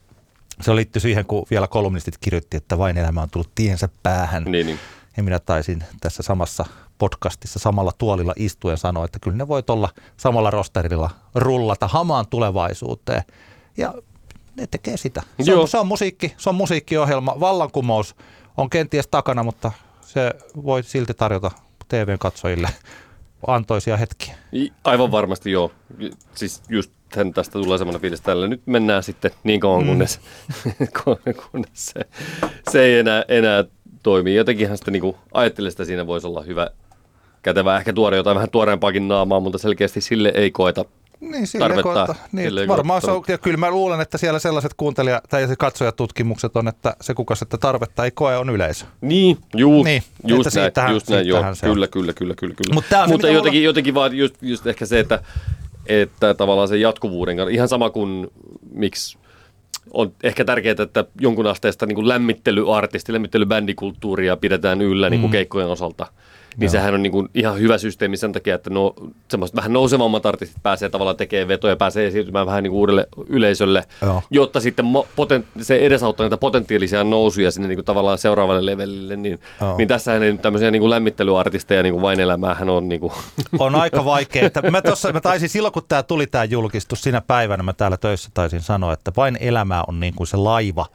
Se liittyy siihen, kun vielä kolumnistit kirjoitti, että vain elämä on tullut tiensä päähän. Niin, niin. Ja minä taisin tässä samassa podcastissa samalla tuolilla istuen sanoa, että kyllä ne voit olla samalla rosterilla rullata hamaan tulevaisuuteen. Ja ne tekee sitä. Se Joo. on, se on, musiikki, se on musiikkiohjelma. Vallankumous on kenties takana, mutta se voi silti tarjota TV-katsojille antoisia hetkiä. Aivan varmasti joo. Siis just sen tästä tulee semmoinen fiilis, tällä nyt mennään sitten niin kauan, Mm. kunnes, kunnes se, se ei enää, enää toimi. Jotenkinhan sitä niin ajattelin, että siinä voisi olla hyvä kätevä, ehkä tuoda jotain vähän tuoreempaakin naamaa, mutta selkeästi sille ei koeta. Niin, Tarvetta. koetta. Niin, Sille varmaan se koeta on, ja kyllä mä luulen, että siellä sellaiset kuuntelija- tai katsojatutkimukset on, että se kuka sitä tarvetta ei koe on yleisö. Niin, juu, Niin, just näin, siitähän- just näin, joo, se kyllä, kyllä, kyllä, kyllä, kyllä. Mut se, Mutta mitä jotenkin, mulla- jotenkin vaan just, just ehkä se, että, että tavallaan se jatkuvuuden kannalta, ihan sama kuin miksi on ehkä tärkeää, että jonkun asteesta niin kuin lämmittelyartisti, lämmittelybändikulttuuria pidetään yllä niin kuin Mm. keikkojen osalta. Niin Joo. sehän on niin kuin ihan hyvä systeemi sen takia, että no, semmoiset vähän nousevammat artistit pääsee tavallaan tekemään vetoja, pääsee siirtymään vähän niin kuin uudelle yleisölle, Joo. jotta sitten poten, se edesauttaa näitä potentiaalisia nousuja sinne niin kuin tavallaan seuraavalle levelille. Niin, Joo. niin tässähän ei nyt tämmöisiä niin kuin lämmittelyartisteja niin kuin vain elämäähän on niin kuin, on aika vaikea. Että mä, tossa, mä taisin silloin, kun tämä tuli tämä julkistus, sinä päivänä mä täällä töissä taisin sanoa, että vain elämä on niin kuin se laiva,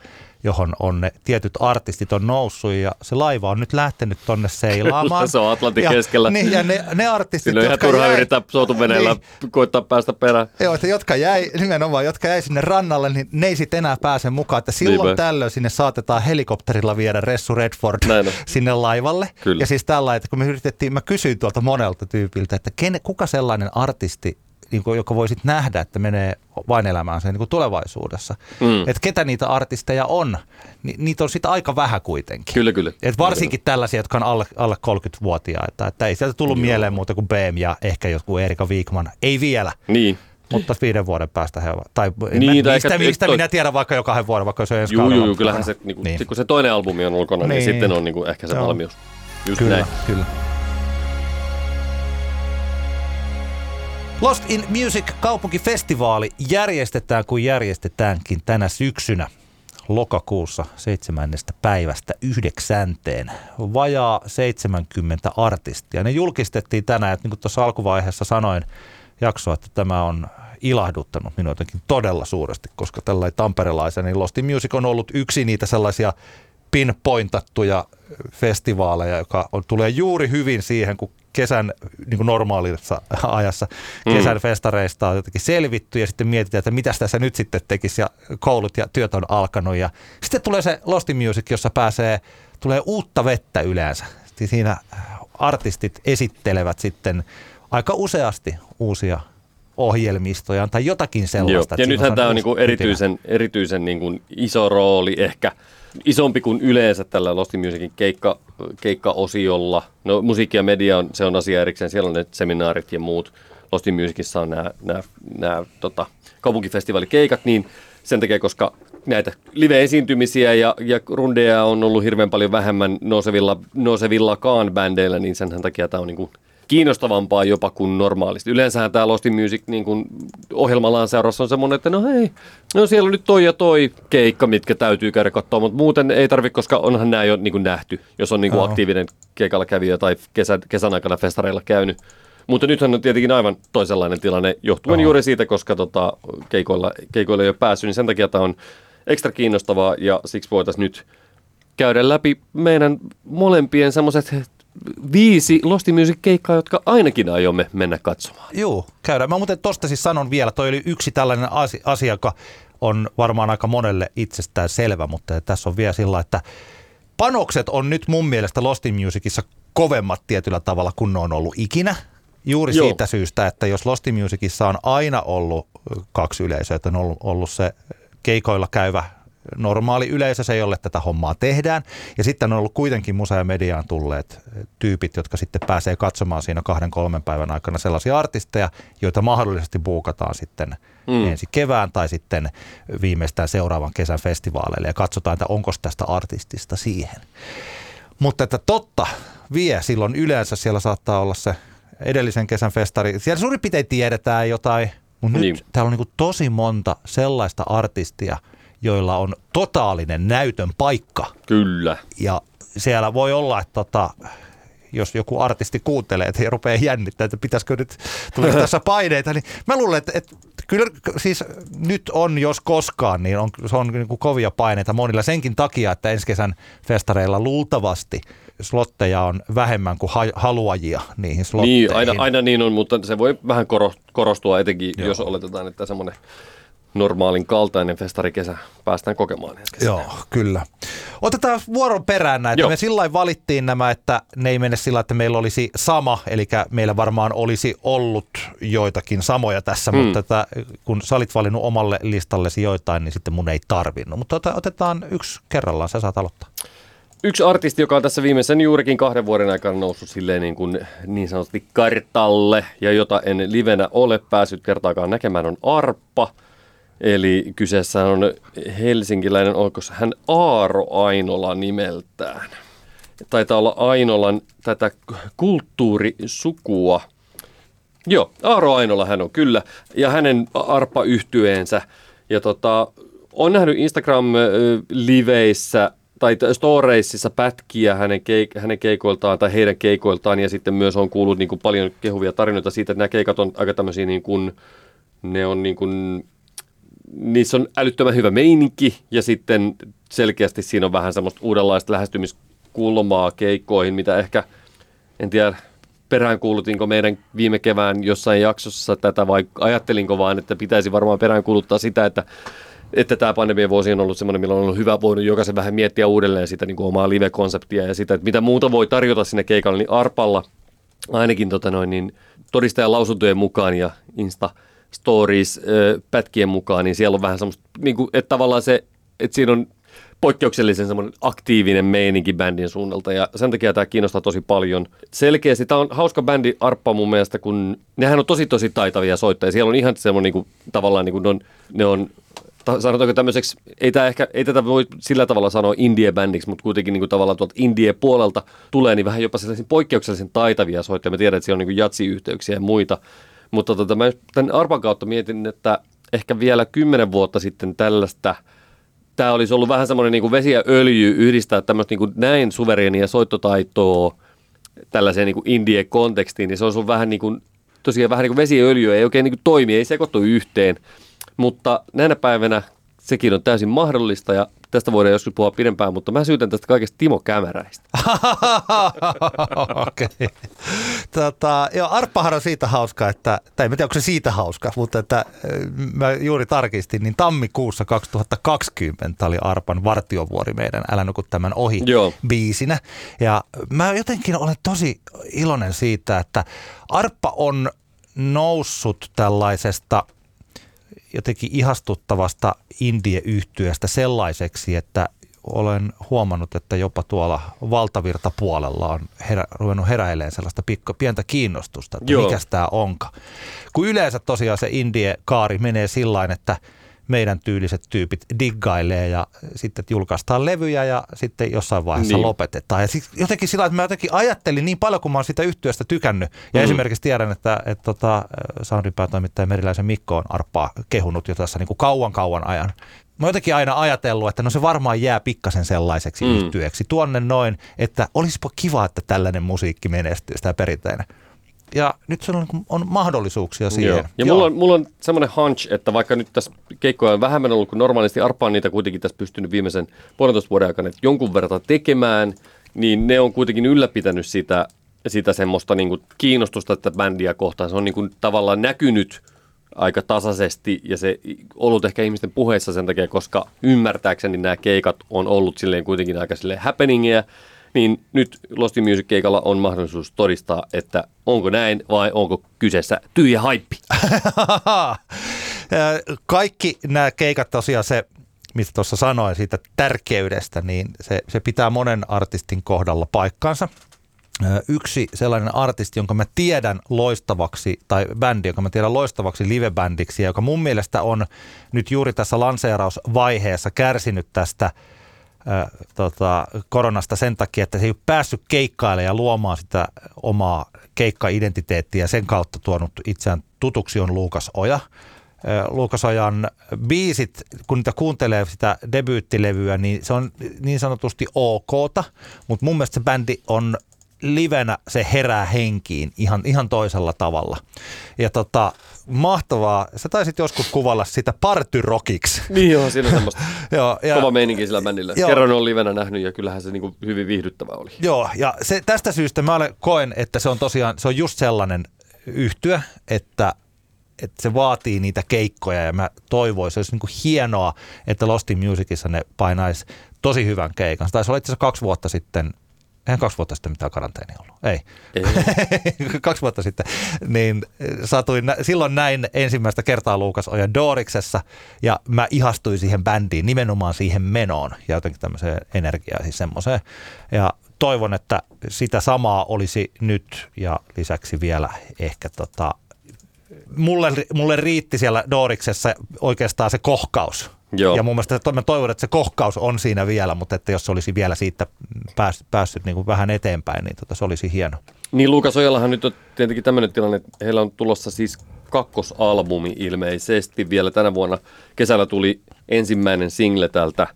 johon on ne tietyt artistit on noussut ja se laiva on nyt lähtenyt tonne seilaamaan. Se on Atlantin ja, keskellä. Niin, ja ne, ne artistit, siinä on ihan jotka turha jäi, yrittää soutuveneellä Niin. koittaa päästä perään. Joo, että jotka jäi, nimenomaan, jotka jäi sinne rannalle, niin ne ei sitten enää pääse mukaan. Että silloin Niinpä. tällöin sinne saatetaan helikopterilla viedä Ressu Redford Näin on. sinne laivalle. Kyllä. Ja siis tällä, että kun me yritettiin, mä kysyin tuolta monelta tyypiltä, että ken, kuka sellainen artisti, niin kuin, joka voisit nähdä, että menee vain elämään sen niin kuin tulevaisuudessa. Mm. Että ketä niitä artisteja on, ni, niitä on sitten aika vähän kuitenkin. Kyllä, kyllä. Et varsinkin tällaisia, jotka on alle, alle 30-vuotiaita. Että ei sieltä tullut mieleen muuta kuin BM ja ehkä joku Erika Viikman. Ei vielä. Niin. Mutta viiden vuoden päästä he ovat. Tai Niin, niin, tai mistä, mistä toi- minä tiedän vaikka jo kahden vuoden, vaikka se on ensi kaudella juu, kyllähän se, niin kuin, Niin. sit kun se toinen albumi on ulkona, niin, Niin. sitten on niin kuin, ehkä se Joo. valmius. Just Kyllä, näin. kyllä. Lost in Music kaupunkifestivaali järjestetään kuin järjestetäänkin tänä syksynä lokakuussa 7. päivästä yhdeksänteen. Vajaa 70 artistia. Ne julkistettiin tänään, että niin kuin tuossa alkuvaiheessa sanoin jaksoa, että tämä on ilahduttanut minua jotenkin todella suuresti, koska tällainen tamperelaisen, niin Lost in Music on ollut yksi niitä sellaisia pinpointattuja festivaaleja, joka on, tulee juuri hyvin siihen, kun kesän niin kuin normaalissa ajassa kesän festareista on jotenkin selvitty ja sitten mietitään, että mitä tässä nyt sitten tekisi ja koulut ja työt on alkanut ja sitten tulee se Lost Music, jossa pääsee, tulee uutta vettä yleensä. Siinä artistit esittelevät sitten aika useasti uusia ohjelmistoja tai jotakin sellaista. Joo. Ja nythän tämä on niinku erityisen, erityisen niinku iso rooli, ehkä isompi kuin yleensä tällä Lost Musicin keikka, keikkaosiolla. No musiikki ja media on, se on asia erikseen, siellä on ne seminaarit ja muut. Lost Musicissa on nämä, nämä, nämä tota, kaupunkifestivaalikeikat, niin sen takia, koska näitä live-esiintymisiä ja, ja rundeja on ollut hirveän paljon vähemmän nousevilla, nousevillakaan bändeillä, niin sen takia tämä on niin kuin kiinnostavampaa jopa kuin normaalisti. Yleensähän tämä Lost in Music niin kuin ohjelmallaan seurassa on semmoinen, että no hei, no siellä on nyt toi ja toi keikka, mitkä täytyy käydä katsoa, mutta muuten ei tarvitse, koska onhan nämä jo niin kuin nähty, jos on niin kuin aktiivinen keikalla kävijä tai kesä, kesän aikana festareilla käynyt. Mutta nythän on tietenkin aivan toisenlainen tilanne, johtuen Oho. juuri siitä, koska tota, keikoilla, keikoilla ei ole päässyt, niin sen takia tämä on ekstra kiinnostavaa ja siksi voitaisiin nyt käydä läpi meidän molempien semmoiset viisi Lost Music-keikkaa, jotka ainakin aiomme mennä katsomaan. Joo, käydään. Mä muuten tosta siis sanon vielä, toi oli yksi tällainen asia, joka on varmaan aika monelle itsestään selvä, mutta tässä on vielä sillä, että panokset on nyt mun mielestä Lost Musicissa kovemmat tietyllä tavalla kuin ne on ollut ikinä. Juuri Joo. siitä syystä, että jos Lost Musicissa on aina ollut kaksi yleisöä, että on ollut, ollut se keikoilla käyvä normaali yleisö, se jolle tätä hommaa tehdään. Ja sitten on ollut kuitenkin musa- ja mediaan tulleet tyypit, jotka sitten pääsee katsomaan siinä kahden kolmen päivän aikana sellaisia artisteja, joita mahdollisesti buukataan sitten mm. ensi kevään tai sitten viimeistään seuraavan kesän festivaaleille ja katsotaan, että onko tästä artistista siihen. Mutta että totta vie, silloin yleensä siellä saattaa olla se edellisen kesän festari. Siellä suurin piirtein tiedetään jotain, mutta niin. nyt täällä on niin tosi monta sellaista artistia – joilla on totaalinen näytön paikka. Kyllä. Ja siellä voi olla, että tota, jos joku artisti kuuntelee, että he rupeaa jännittää, että pitäisikö nyt, tulee tässä paineita, niin mä luulen, että, että kyllä siis nyt on, jos koskaan, niin on, se on niin kuin kovia paineita monilla senkin takia, että ensi kesän festareilla luultavasti slotteja on vähemmän kuin haluajia niihin slotteihin. Niin, aina, aina niin on, mutta se voi vähän korostua etenkin, Joo. jos oletetaan, että semmoinen normaalin kaltainen festarikesä päästään kokemaan. Joo, kyllä. Otetaan vuoron perään näitä. Joo. Me sillä valittiin nämä, että ne ei mene sillä, että meillä olisi sama, eli meillä varmaan olisi ollut joitakin samoja tässä, mm. mutta että kun sä olit valinnut omalle listallesi joitain, niin sitten mun ei tarvinnut. Mutta otetaan yksi kerrallaan, sä saat aloittaa. Yksi artisti, joka on tässä viimeisen juurikin kahden vuoden aikana noussut silleen niin, kuin niin sanotusti kartalle ja jota en livenä ole päässyt kertaakaan näkemään, on Arppa – Eli kyseessä on helsinkiläinen, onko hän Aaro Ainola nimeltään. Taitaa olla Ainolan tätä kulttuurisukua. Joo, Aaro Ainola hän on kyllä, ja hänen arpa-yhtyeensä. Ja tota, on nähnyt Instagram-liveissä tai storeisissa pätkiä hänen, keik- hänen keikoiltaan tai heidän keikoiltaan, ja sitten myös on kuullut niin kuin paljon kehuvia tarinoita siitä, että nämä keikat on aika tämmöisiä niin kuin, ne on niin kuin niissä on älyttömän hyvä meininki ja sitten selkeästi siinä on vähän semmoista uudenlaista lähestymiskulmaa keikkoihin, mitä ehkä, en tiedä, peräänkuulutinko meidän viime kevään jossain jaksossa tätä vai ajattelinko vaan, että pitäisi varmaan peräänkuuluttaa sitä, että että tämä pandemian vuosi on ollut semmoinen, milloin on ollut hyvä voinut jokaisen vähän miettiä uudelleen sitä niin kuin omaa live-konseptia ja sitä, että mitä muuta voi tarjota sinne keikalle, niin Arpalla ainakin tota noin, niin todistajan lausuntojen mukaan ja Insta – stories pätkien mukaan, niin siellä on vähän semmoista, niin kuin, että tavallaan se, että siinä on poikkeuksellisen semmoinen aktiivinen meininki bändin suunnalta ja sen takia tämä kiinnostaa tosi paljon. Selkeästi tämä on hauska bändi Arppa mun mielestä, kun nehän on tosi tosi taitavia soittajia. Siellä on ihan semmoinen niin kuin, tavallaan niin kuin ne on, ne on sanotaanko tämmöiseksi, ei, tämä ehkä, ei tätä voi sillä tavalla sanoa indie-bändiksi, mutta kuitenkin niin kuin tavallaan tuolta indie-puolelta tulee niin vähän jopa sellaisia poikkeuksellisen taitavia soittajia. Mä tiedän, että siellä on niin jatsi-yhteyksiä ja muita. Mutta tota, mä tämän Arpan kautta mietin, että ehkä vielä kymmenen vuotta sitten tällaista, tämä olisi ollut vähän semmoinen niin vesi ja öljy yhdistää tämmöistä niin kuin näin suvereenia soittotaitoa tällaiseen niin indie-kontekstiin, niin se olisi ollut vähän niin kuin, tosiaan vähän niin kuin vesi ja öljy, ei oikein niin kuin toimi, ei sekoittu yhteen. Mutta näinä päivänä sekin on täysin mahdollista ja tästä voidaan joskus puhua pidempään, mutta mä syytän tästä kaikesta Timo Kämäräistä. Okei. Okay. Tota, joo, Arppahan on siitä hauska, että, tai en tiedä onko se siitä hauska, mutta että äh, mä juuri tarkistin, niin tammikuussa 2020 oli Arpan vartiovuori meidän Älä nuku tämän ohi Joo. biisinä. Ja mä jotenkin olen tosi iloinen siitä, että Arppa on noussut tällaisesta jotenkin ihastuttavasta indie-yhtyöstä sellaiseksi, että olen huomannut, että jopa tuolla valtavirtapuolella on herä, ruvennut heräilemään sellaista pikko, pientä kiinnostusta, että mikä tämä onka. Kun yleensä tosiaan se indie-kaari menee sillä että meidän tyyliset tyypit diggailee ja sitten julkaistaan levyjä ja sitten jossain vaiheessa Niin. lopetetaan. Ja jotenkin sillä että mä jotenkin ajattelin niin paljon, kun mä oon sitä yhtiöstä tykännyt. Ja Mm. esimerkiksi tiedän, että, että tota, Soundin päätoimittaja Meriläisen Mikko on Arppaa kehunut jo tässä niin kuin kauan kauan ajan. Mä oon jotenkin aina ajatellut, että no se varmaan jää pikkasen sellaiseksi Mm. mm. yhtyeeksi tuonne noin, että olisipa kiva, että tällainen musiikki menestyy, sitä perinteinen. Ja nyt se on, on mahdollisuuksia siihen. Joo. Ja mulla on, mulla on semmoinen hunch, että vaikka nyt tässä keikkoja on vähemmän ollut kuin normaalisti, Arpa on niitä kuitenkin tässä pystynyt viimeisen puolentoista vuoden aikana että jonkun verran tekemään, niin ne on kuitenkin ylläpitänyt sitä, sitä semmoista niin kuin kiinnostusta tätä bändiä kohtaan. Se on niin kuin tavallaan näkynyt aika tasaisesti ja se ollut ehkä ihmisten puheissa sen takia, koska ymmärtääkseni nämä keikat on ollut silleen kuitenkin aika silleen happeningia, niin nyt Lost Music-keikalla on mahdollisuus todistaa, että onko näin vai onko kyseessä tyhjä haippi. Kaikki nämä keikat tosiaan se, mistä tuossa sanoin siitä tärkeydestä, niin se, se pitää monen artistin kohdalla paikkansa. Ö, Yksi sellainen artisti, jonka mä tiedän loistavaksi, tai bändi, jonka mä tiedän loistavaksi livebändiksi, ja joka mun mielestä on nyt juuri tässä lanseerausvaiheessa kärsinyt tästä tota, koronasta sen takia, että se ei ole päässyt keikkailemaan ja luomaan sitä omaa keikka-identiteettiä sen kautta tuonut itseään tutuksi on Luukas Oja. Luukas Ojan biisit, kun niitä kuuntelee sitä debyyttilevyä, niin se on niin sanotusti okta, mutta mun mielestä se bändi on livenä se herää henkiin ihan, ihan toisella tavalla. Ja tota, mahtavaa, sä taisit joskus kuvalla sitä partyrokiksi. Niin joo, siinä on semmoista Joo, ja, kova meininki sillä bändillä. Joo. Kerran on livenä nähnyt ja kyllähän se niinku hyvin viihdyttävä oli. Joo, ja se, tästä syystä mä olen, koen, että se on tosiaan, se on just sellainen yhtyö, että, että se vaatii niitä keikkoja ja mä toivoisin, se olisi niin kuin hienoa, että Lost in Musicissa ne painaisi tosi hyvän keikan. Se taisi olla itse asiassa kaksi vuotta sitten, eihän kaksi vuotta sitten mitään karanteenia ollut, ei. Ei. kaksi vuotta sitten, niin satuin, nä- silloin näin ensimmäistä kertaa Luukas Ojan Dooriksessa ja mä ihastuin siihen bändiin, nimenomaan siihen menoon ja jotenkin tämmöiseen energiaan, siis semmoiseen. Ja toivon, että sitä samaa olisi nyt ja lisäksi vielä ehkä tota, mulle, mulle riitti siellä Dooriksessa oikeastaan se kohkaus. Joo. Ja mun mielestä mä toivon, että se kohkaus on siinä vielä, mutta että jos se olisi vielä siitä pääs, päässyt niin kuin vähän eteenpäin, niin tota, se olisi hieno. Niin Luukas Ojallahan nyt on tietenkin tämmöinen tilanne, että heillä on tulossa siis kakkosalbumi ilmeisesti vielä tänä vuonna. Kesällä tuli ensimmäinen single tältä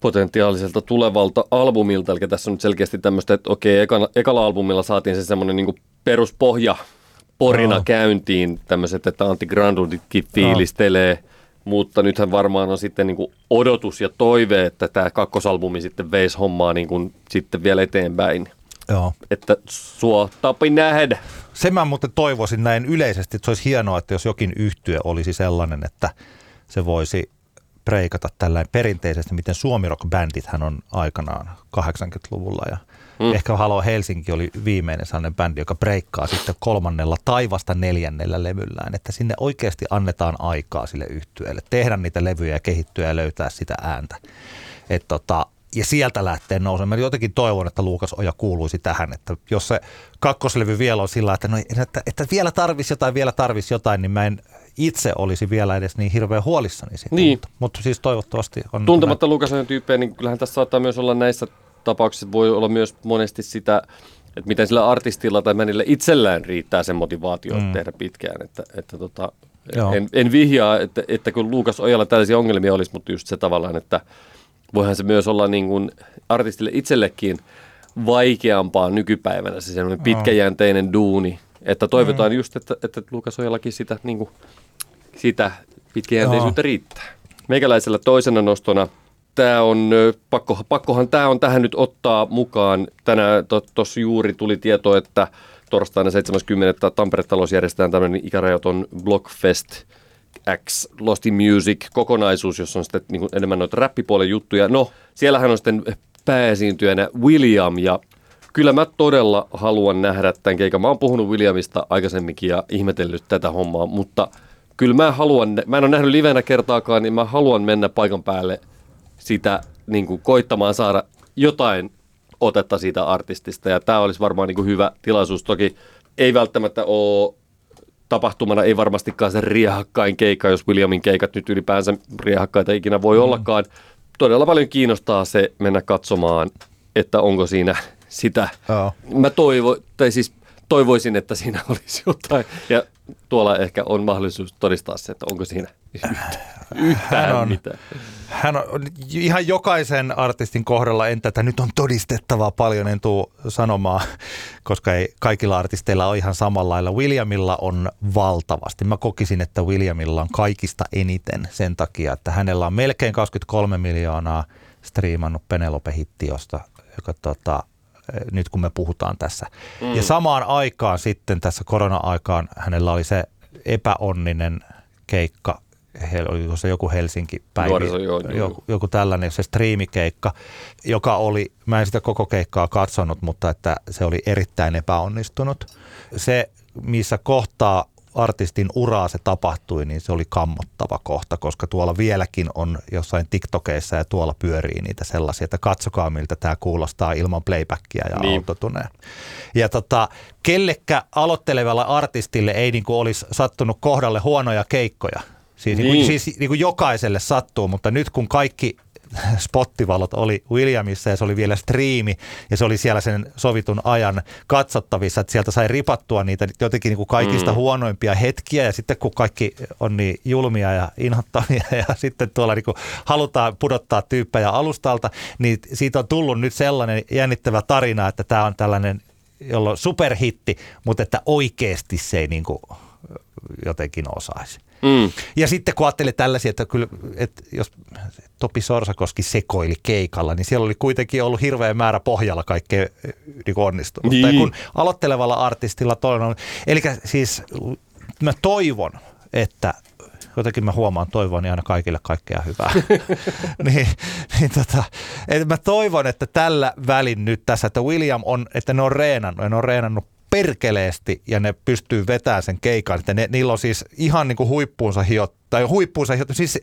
potentiaaliselta tulevalta albumilta, eli tässä on nyt selkeästi tämmöistä, että okei, ekana, ekalla albumilla saatiin se semmoinen niin peruspohja porina Joo. käyntiin, tämmöiset, että Antti Granduditkin fiilistelee, mutta nythän varmaan on sitten niin kuin odotus ja toive, että tämä kakkosalbumi sitten veisi hommaa niin kuin sitten vielä eteenpäin Joo. että sua tapi nähdä. Sen mä muuten toivoisin näin yleisesti, että se olisi hienoa, että jos jokin yhtyö olisi sellainen, että se voisi preikata tällainen perinteisesti, miten suomirock-bändit hän on aikanaan 80-luvulla ja mm. ehkä Halo Helsinki oli viimeinen sellainen bändi, joka breikkaa sitten kolmannella tai vasta neljännellä levyllään, että sinne oikeasti annetaan aikaa sille yhtyeelle, tehdä niitä levyjä ja kehittyä ja löytää sitä ääntä. Et tota, ja sieltä lähtee nousemaan. Mä jotenkin toivon, että Luukas Oja kuuluisi tähän, että jos se kakkoslevy vielä on sillä, että, no, että, että vielä tarvisi jotain, vielä tarvisi jotain, niin mä en itse olisi vielä edes niin hirveän huolissani siitä. Niin. Mutta, mutta siis toivottavasti on... Tuntematta Lukas Ojan tyyppejä, niin kyllähän tässä saattaa myös olla näissä tapauksissa, voi olla myös monesti sitä, että miten sillä artistilla tai mänillä itsellään riittää sen motivaatio mm. tehdä pitkään. Että, että tota, Joo. en, en vihjaa, että, että kun Lukas Ojalla tällaisia ongelmia olisi, mutta just se tavallaan, että voihan se myös olla niin kuin artistille itsellekin vaikeampaa nykypäivänä se semmoinen pitkäjänteinen duuni. Että toivotaan mm. just, että, että Lukas Ojallakin sitä, niin kuin, sitä pitkäjänteisyyttä Joo. riittää. Meikäläisellä toisena nostona tämä on, pakko, pakkohan tämä on tähän nyt ottaa mukaan. Tänään tuossa juuri tuli tieto, että torstaina 70. Tampere-talous järjestetään tämmöinen ikärajaton Blockfest X Lost in Music kokonaisuus, jossa on sitten niin kuin enemmän noita räppipuolen juttuja. No, siellähän on sitten pääesiintyjänä William ja kyllä mä todella haluan nähdä tämän keikan. Mä oon puhunut Williamista aikaisemminkin ja ihmetellyt tätä hommaa, mutta kyllä mä haluan, mä en ole nähnyt livenä kertaakaan, niin mä haluan mennä paikan päälle sitä niin kuin koittamaan saada jotain otetta siitä artistista. Ja tämä olisi varmaan niin kuin hyvä tilaisuus. Toki ei välttämättä ole tapahtumana, ei varmastikaan se riehakkain keikka, jos Williamin keikat nyt ylipäänsä riehakkaita ikinä voi mm. ollakaan. Todella paljon kiinnostaa se mennä katsomaan, että onko siinä sitä. Oh. Mä toivo, tai siis toivoisin, että siinä olisi jotain. Ja tuolla ehkä on mahdollisuus todistaa se, että onko siinä yhtään hän on, mitään. Hän on ihan jokaisen artistin kohdalla, entä että nyt on todistettavaa paljon, en tuu sanomaan, koska ei kaikilla artisteilla ole ihan samalla lailla. Williamilla on valtavasti. Mä kokisin, että Williamilla on kaikista eniten sen takia, että hänellä on melkein 23 miljoonaa striimannut Penelope-hitti, josta, joka tota, nyt kun me puhutaan tässä. Mm. Ja samaan aikaan sitten tässä korona-aikaan hänellä oli se epäonninen keikka, oliko se joku Helsinki-päivä, Nuoriso, joo, joku, joku tällainen, se striimikeikka, joka oli, mä en sitä koko keikkaa katsonut, mutta että se oli erittäin epäonnistunut. Se, missä kohtaa artistin uraa se tapahtui, niin se oli kammottava kohta, koska tuolla vieläkin on jossain TikTokeissa ja tuolla pyörii niitä sellaisia, että katsokaa miltä tämä kuulostaa ilman playbackia ja niin. autotuneen. Ja tota, kellekä aloittelevalla artistille ei niinku olisi sattunut kohdalle huonoja keikkoja. Siis, niin. Niin kuin, siis niin kuin jokaiselle sattuu, mutta nyt kun kaikki spottivalot oli Williamissa ja se oli vielä striimi ja se oli siellä sen sovitun ajan katsottavissa, että sieltä sai ripattua niitä jotenkin niin kuin kaikista mm. huonoimpia hetkiä ja sitten kun kaikki on niin julmia ja inhottavia ja sitten tuolla niin kuin halutaan pudottaa tyyppejä alustalta, niin siitä on tullut nyt sellainen jännittävä tarina, että tämä on tällainen jolloin superhitti, mutta että oikeasti se ei niin kuin jotenkin osaisi. Mm. Ja sitten kun ajattelee tällaisia, että, kyllä, että jos Topi Sorsakoski sekoili keikalla, niin siellä oli kuitenkin ollut hirveä määrä pohjalla kaikkea niin onnistunut. Niin. Tai kun aloittelevalla artistilla toinen on, eli siis mä toivon, että jotenkin mä huomaan toivoni aina kaikille kaikkea hyvää. niin, niin tota, että mä toivon, että tällä välin nyt tässä, että William on, että ne on reenannut, ne on reenannut perkeleesti ja ne pystyy vetämään sen keikan. Että ne, niillä on siis ihan niin kuin huippuunsa hiot, tai huippuunsa hiot, siis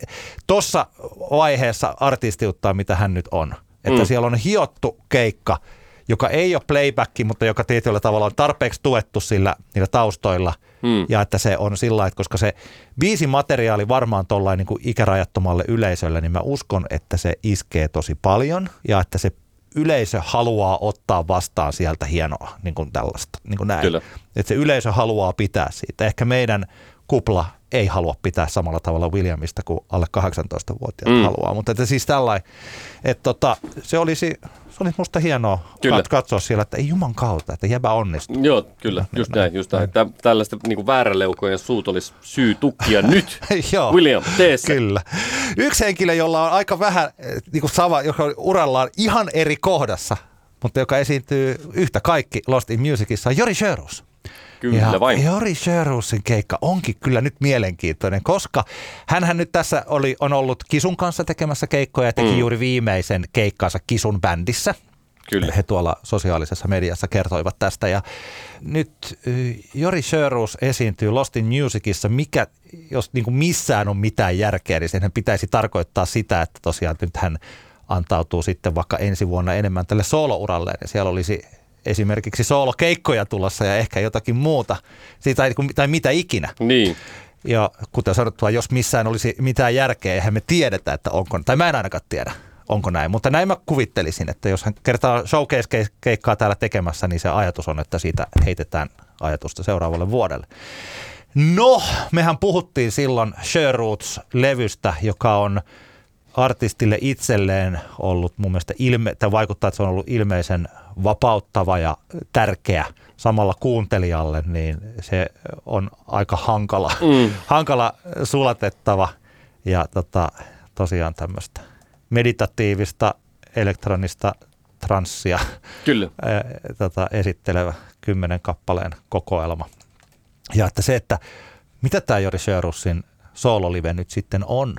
tuossa vaiheessa artistiuttaa, mitä hän nyt on. Että mm. siellä on hiottu keikka, joka ei ole playback, mutta joka tietyllä tavalla on tarpeeksi tuettu sillä niillä taustoilla. Mm. Ja että se on sillä että koska se biisin materiaali varmaan tuollain niin ikärajattomalle yleisölle, niin mä uskon, että se iskee tosi paljon ja että se yleisö haluaa ottaa vastaan sieltä hienoa, niin kuin tällaista, niin kuin näin. Kyllä. Että se yleisö haluaa pitää siitä. Ehkä meidän kupla ei halua pitää samalla tavalla Williamista kuin alle 18-vuotiaat mm. haluaa. Mutta että siis tällainen, että tota, se olisi se oli musta hienoa kyllä. katsoa siellä, että ei juman kautta, että jäbä onnistuu. Joo, kyllä, just näin. Just näin. Tä, tällaista niin vääräleukojen suut olisi syy tukkia nyt. Joo, William, tee se. Kyllä. Yksi henkilö, jolla on aika vähän eh, niin kuin sama, joka on urallaan ihan eri kohdassa, mutta joka esiintyy yhtä kaikki Lost in Musicissa, on Jori Sherus. Kyllä ja vain. Jori Sherussin keikka onkin kyllä nyt mielenkiintoinen, koska hän nyt tässä oli, on ollut Kisun kanssa tekemässä keikkoja ja teki mm. juuri viimeisen keikkaansa Kisun bändissä. Kyllä. He tuolla sosiaalisessa mediassa kertoivat tästä. Ja nyt Jori Sherus esiintyy Lost in Musicissa, mikä, jos niin kuin missään on mitään järkeä, niin sen pitäisi tarkoittaa sitä, että tosiaan nyt hän antautuu sitten vaikka ensi vuonna enemmän tälle soolouralle. Ja siellä olisi esimerkiksi soolokeikkoja tulossa ja ehkä jotakin muuta, tai, tai mitä ikinä. Niin. Ja kuten sanottua, jos missään olisi mitään järkeä, eihän me tiedetä, että onko, tai mä en ainakaan tiedä, onko näin. Mutta näin mä kuvittelisin, että jos hän kertaa showcase-keikkaa täällä tekemässä, niin se ajatus on, että siitä heitetään ajatusta seuraavalle vuodelle. No, mehän puhuttiin silloin Sherroots-levystä, joka on artistille itselleen ollut mun mielestä ilme, tai vaikuttaa, että se on ollut ilmeisen vapauttava ja tärkeä samalla kuuntelijalle, niin se on aika hankala, mm. hankala sulatettava ja tota, tosiaan tämmöistä meditatiivista elektronista transsia Kyllä. ää, tota, esittelevä kymmenen kappaleen kokoelma. Ja että se, että mitä tämä Jori Sjörusin soololive nyt sitten on,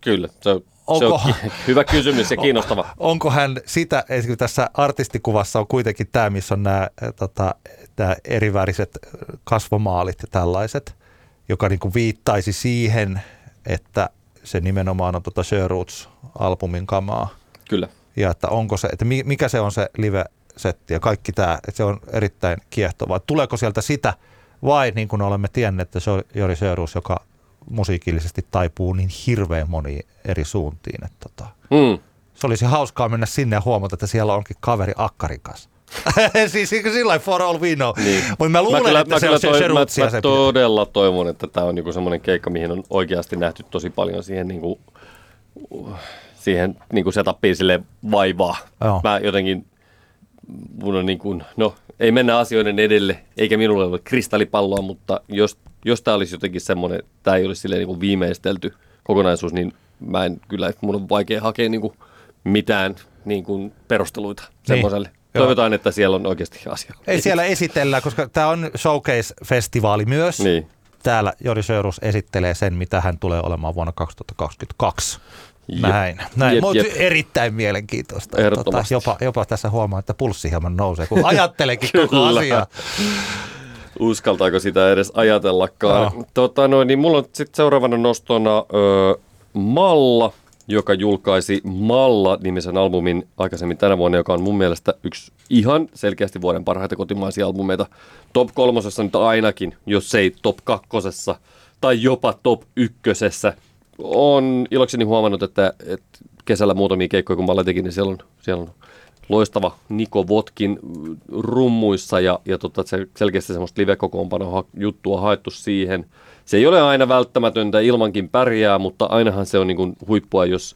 Kyllä, se on, se Onko- on hyvä kysymys ja kiinnostava. onko hän sitä, esimerkiksi tässä artistikuvassa on kuitenkin tämä, missä on nämä, tota, nämä eriväriset kasvomaalit ja tällaiset, joka niin kuin viittaisi siihen, että se nimenomaan on tota Sherwoods-albumin kamaa. Kyllä. Ja että onko se, että mi- mikä se on se live-setti ja kaikki tämä, että se on erittäin kiehtovaa. Tuleeko sieltä sitä vai niin kuin olemme tienneet, että se on Jori Sjöruus, joka musiikillisesti taipuu niin hirveän moniin eri suuntiin. Että tota, Mm. se olisi hauskaa mennä sinne ja huomata, että siellä onkin kaveri Akkarin kanssa. siis sillä lailla for all we know. Niin. Mutta mä luulen, kyllä- että se kyllä on se toi- mä, se mä todella toivon, että tämä on niinku semmoinen keikka, mihin on oikeasti nähty tosi paljon siihen, niinku, siihen niinku setupiin sille vaivaa. Joo. Mä jotenkin, mun on niin kuin, no ei mennä asioiden edelle, eikä minulle ole kristallipalloa, mutta jos, jos tämä olisi jotenkin semmoinen, tämä ei olisi silleen niin kuin viimeistelty kokonaisuus, niin mä en kyllä, mun on vaikea hakea niin kuin mitään niin kuin perusteluita semmoiselle. Joo. Toivotaan, että siellä on oikeasti asia. Ei siellä esitellä, koska tämä on Showcase-festivaali myös. Niin. Täällä Jori Sörus esittelee sen, mitä hän tulee olemaan vuonna 2022. Näin. Näin. Jep, jep. erittäin mielenkiintoista. Ehdottomasti. jopa, jopa tässä huomaa, että pulssi hieman nousee, kun ajattelekin koko asiaa. Uskaltaako sitä edes ajatellakaan? Joo. Tota, no, niin mulla on sitten seuraavana nostona ö, Malla, joka julkaisi Malla-nimisen albumin aikaisemmin tänä vuonna, joka on mun mielestä yksi ihan selkeästi vuoden parhaita kotimaisia albumeita. Top kolmosessa nyt ainakin, jos ei top kakkosessa tai jopa top ykkösessä. On ilokseni huomannut, että, että kesällä muutamia keikkoja, kun Malla teki, niin siellä on, siellä on loistava Niko Votkin rummuissa ja, ja tota, se selkeästi semmoista live-kokoonpanoa juttua haettu siihen. Se ei ole aina välttämätöntä, ilmankin pärjää, mutta ainahan se on niin kuin huippua, jos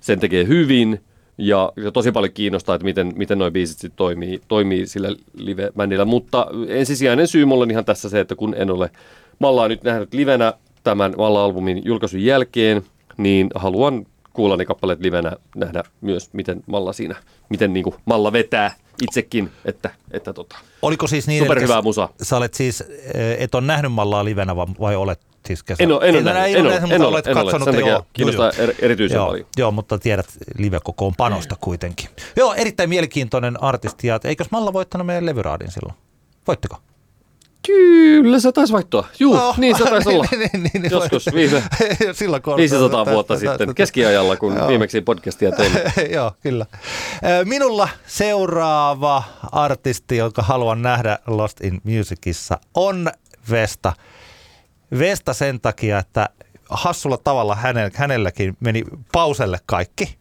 sen tekee hyvin. Ja, ja tosi paljon kiinnostaa, että miten, miten nuo biisit sit toimii, toimii sillä live-bändillä. Mutta ensisijainen syy mulla on ihan tässä se, että kun en ole Mallaa nyt nähnyt livenä tämän Malla-albumin julkaisun jälkeen, niin haluan kuulla ne kappaleet livenä, nähdä myös, miten Malla siinä, miten niin kuin Malla vetää itsekin, että, että tota, Oliko siis niin, superhyvää että musa. sä olet siis, eh, et ole nähnyt Mallaa livenä vai, olet siis kesä? En ole, en ole, nähnyt, en ole en ole, olet en ole. katsonut. Sen takia kiinnostaa joo, er, erityisen joo, paljon. Joo, mutta tiedät live-kokoon panosta kuitenkin. Joo, erittäin mielenkiintoinen artisti. Ja eikös Malla voittanut meidän levyraadin silloin? Voitteko? Kyllä se taisi vaihtoa. Juu, No, niin se taisi olla. niin, niin, niin, Joskus viime Silloin kun 500 tästä- vuotta tästä- sitten, tästä- keskiajalla, kun Joo. viimeksi podcastia teimme. Joo, kyllä. Minulla seuraava artisti, jonka haluan nähdä Lost in Musicissa, on Vesta. Vesta sen takia, että hassulla tavalla hänellä, hänelläkin meni pauselle kaikki.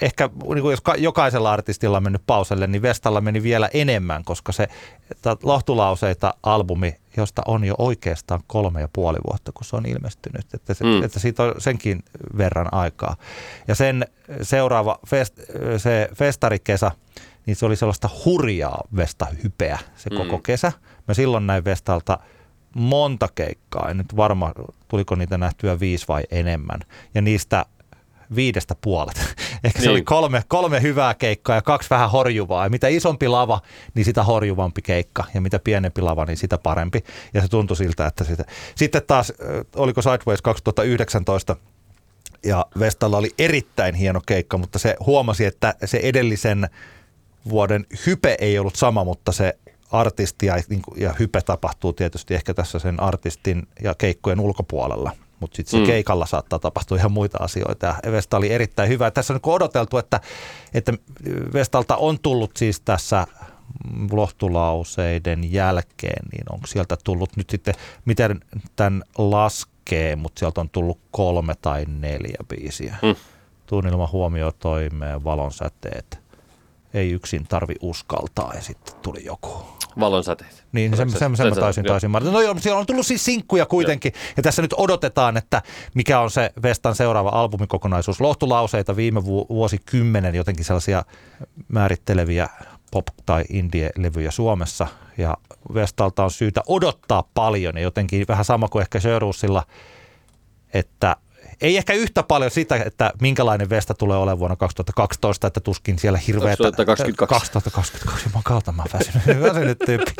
Ehkä niin kuin jos ka- jokaisella artistilla on mennyt pauselle, niin Vestalla meni vielä enemmän, koska se ta- Lohtulauseita albumi, josta on jo oikeastaan kolme ja puoli vuotta, kun se on ilmestynyt. Että, se, Mm. että siitä on senkin verran aikaa. Ja sen seuraava fest, se festarikesä, niin se oli sellaista hurjaa Vesta-hypeä se Mm. koko kesä. Mä silloin näin Vestalta monta keikkaa, en nyt varma tuliko niitä nähtyä viisi vai enemmän. Ja niistä viidestä puolet. Ehkä se Niin. oli kolme, kolme hyvää keikkaa ja kaksi vähän horjuvaa. Ja mitä isompi lava, niin sitä horjuvampi keikka. Ja mitä pienempi lava, niin sitä parempi. Ja se tuntui siltä, että sitä. Sitten taas, oliko Sideways 2019, ja Vestalla oli erittäin hieno keikka, mutta se huomasi, että se edellisen vuoden hype ei ollut sama, mutta se artisti ja, niin ja hype tapahtuu tietysti ehkä tässä sen artistin ja keikkojen ulkopuolella. Mutta sitten se Mm. keikalla saattaa tapahtua ihan muita asioita. Ja Vesta oli erittäin hyvä. Tässä on niin odoteltu, että, että Vestalta on tullut siis tässä lohtulauseiden jälkeen, niin onko sieltä tullut nyt sitten, miten tämän laskee, mutta sieltä on tullut kolme tai neljä biisiä. Mm. Tunnelma huomio toimeen, valonsäteet, ei yksin tarvi uskaltaa ja sitten tuli joku. Valonsäteet. Niin, sen, sen, sen mä taisin, joo. taisin mainita. No joo, siellä on tullut siis sinkkuja kuitenkin. Ja tässä nyt odotetaan, että mikä on se Vestan seuraava albumikokonaisuus. Lohtulauseita viime vu- vuosikymmenen jotenkin sellaisia määritteleviä pop- tai indie-levyjä Suomessa. Ja Vestalta on syytä odottaa paljon ja jotenkin vähän sama kuin ehkä Sjöruusilla, että ei ehkä yhtä paljon sitä, että minkälainen Vesta tulee olemaan vuonna 2012, että tuskin siellä hirveätä... 2022. 2022, mä kautta mä väsynyt, väsynyt tyyppi.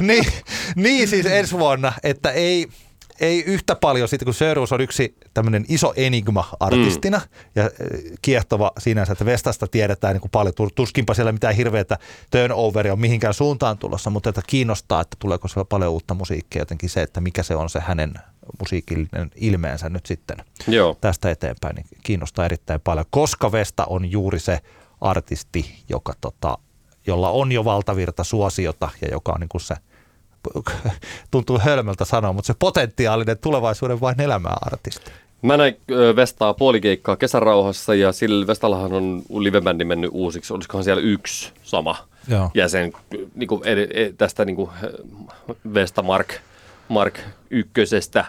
niin, niin siis ensi vuonna, että ei, ei yhtä paljon sitten, kun Sörus on yksi tämmöinen iso enigma artistina mm. ja eh, kiehtova sinänsä, että Vestasta tiedetään niin kuin paljon, tuskinpa siellä mitään hirveätä turnoveria on mihinkään suuntaan tulossa, mutta että kiinnostaa, että tuleeko siellä paljon uutta musiikkia, jotenkin se, että mikä se on se hänen musiikillinen ilmeensä nyt sitten Joo. tästä eteenpäin, niin kiinnostaa erittäin paljon, koska Vesta on juuri se artisti, joka tota, jolla on jo valtavirta suosiota ja joka on niin kuin se – tuntuu hölmöltä sanoa, mutta se potentiaalinen tulevaisuuden vain elämää artisti. Mä näin Vestaa puolikeikkaa kesärauhassa ja sillä Vestallahan on livebändi mennyt uusiksi. Olisikohan siellä yksi sama Joo. jäsen niin kuin, ed, ed, tästä niin kuin Vesta Mark, Mark ykkösestä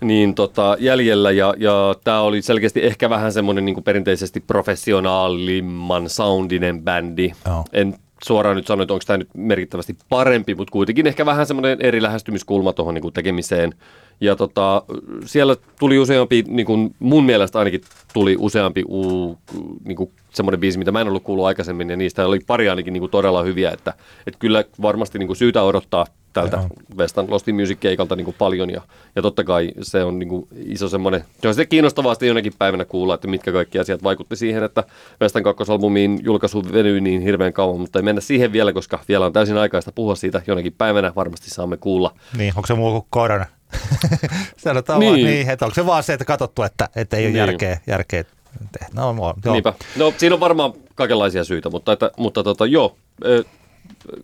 niin tota, jäljellä ja, ja tämä oli selkeästi ehkä vähän semmoinen niin perinteisesti professionaalimman soundinen bändi. Joo. En suoraan nyt sano, että onko tämä nyt merkittävästi parempi, mutta kuitenkin ehkä vähän semmoinen eri lähestymiskulma tuohon niin tekemiseen. Ja tota, siellä tuli useampi, niin kuin mun mielestä ainakin tuli useampi uu, niin kuin semmoinen biisi, mitä mä en ollut kuullut aikaisemmin, ja niistä oli pari ainakin niin kuin todella hyviä, että, että kyllä varmasti niin kuin syytä odottaa tältä Joo. Westan Lost in Music-keikalta niin kuin paljon, ja, ja totta kai se on niin kuin iso semmoinen, se on sitten kiinnostavaa sitten jonakin päivänä kuulla, että mitkä kaikki asiat vaikutti siihen, että Westan kakkosalbumiin julkaisu venyi niin hirveän kauan, mutta ei mennä siihen vielä, koska vielä on täysin aikaista puhua siitä jonakin päivänä, varmasti saamme kuulla. Niin, onko se muu kuin korona? Sanotaan niin. vaan niin, että onko se vaan se, että katsottu, että, että ei ole niin. järkeä, järkeä tehdä. No, joo. Niinpä. No siinä on varmaan kaikenlaisia syitä, mutta, että, mutta tota, joo,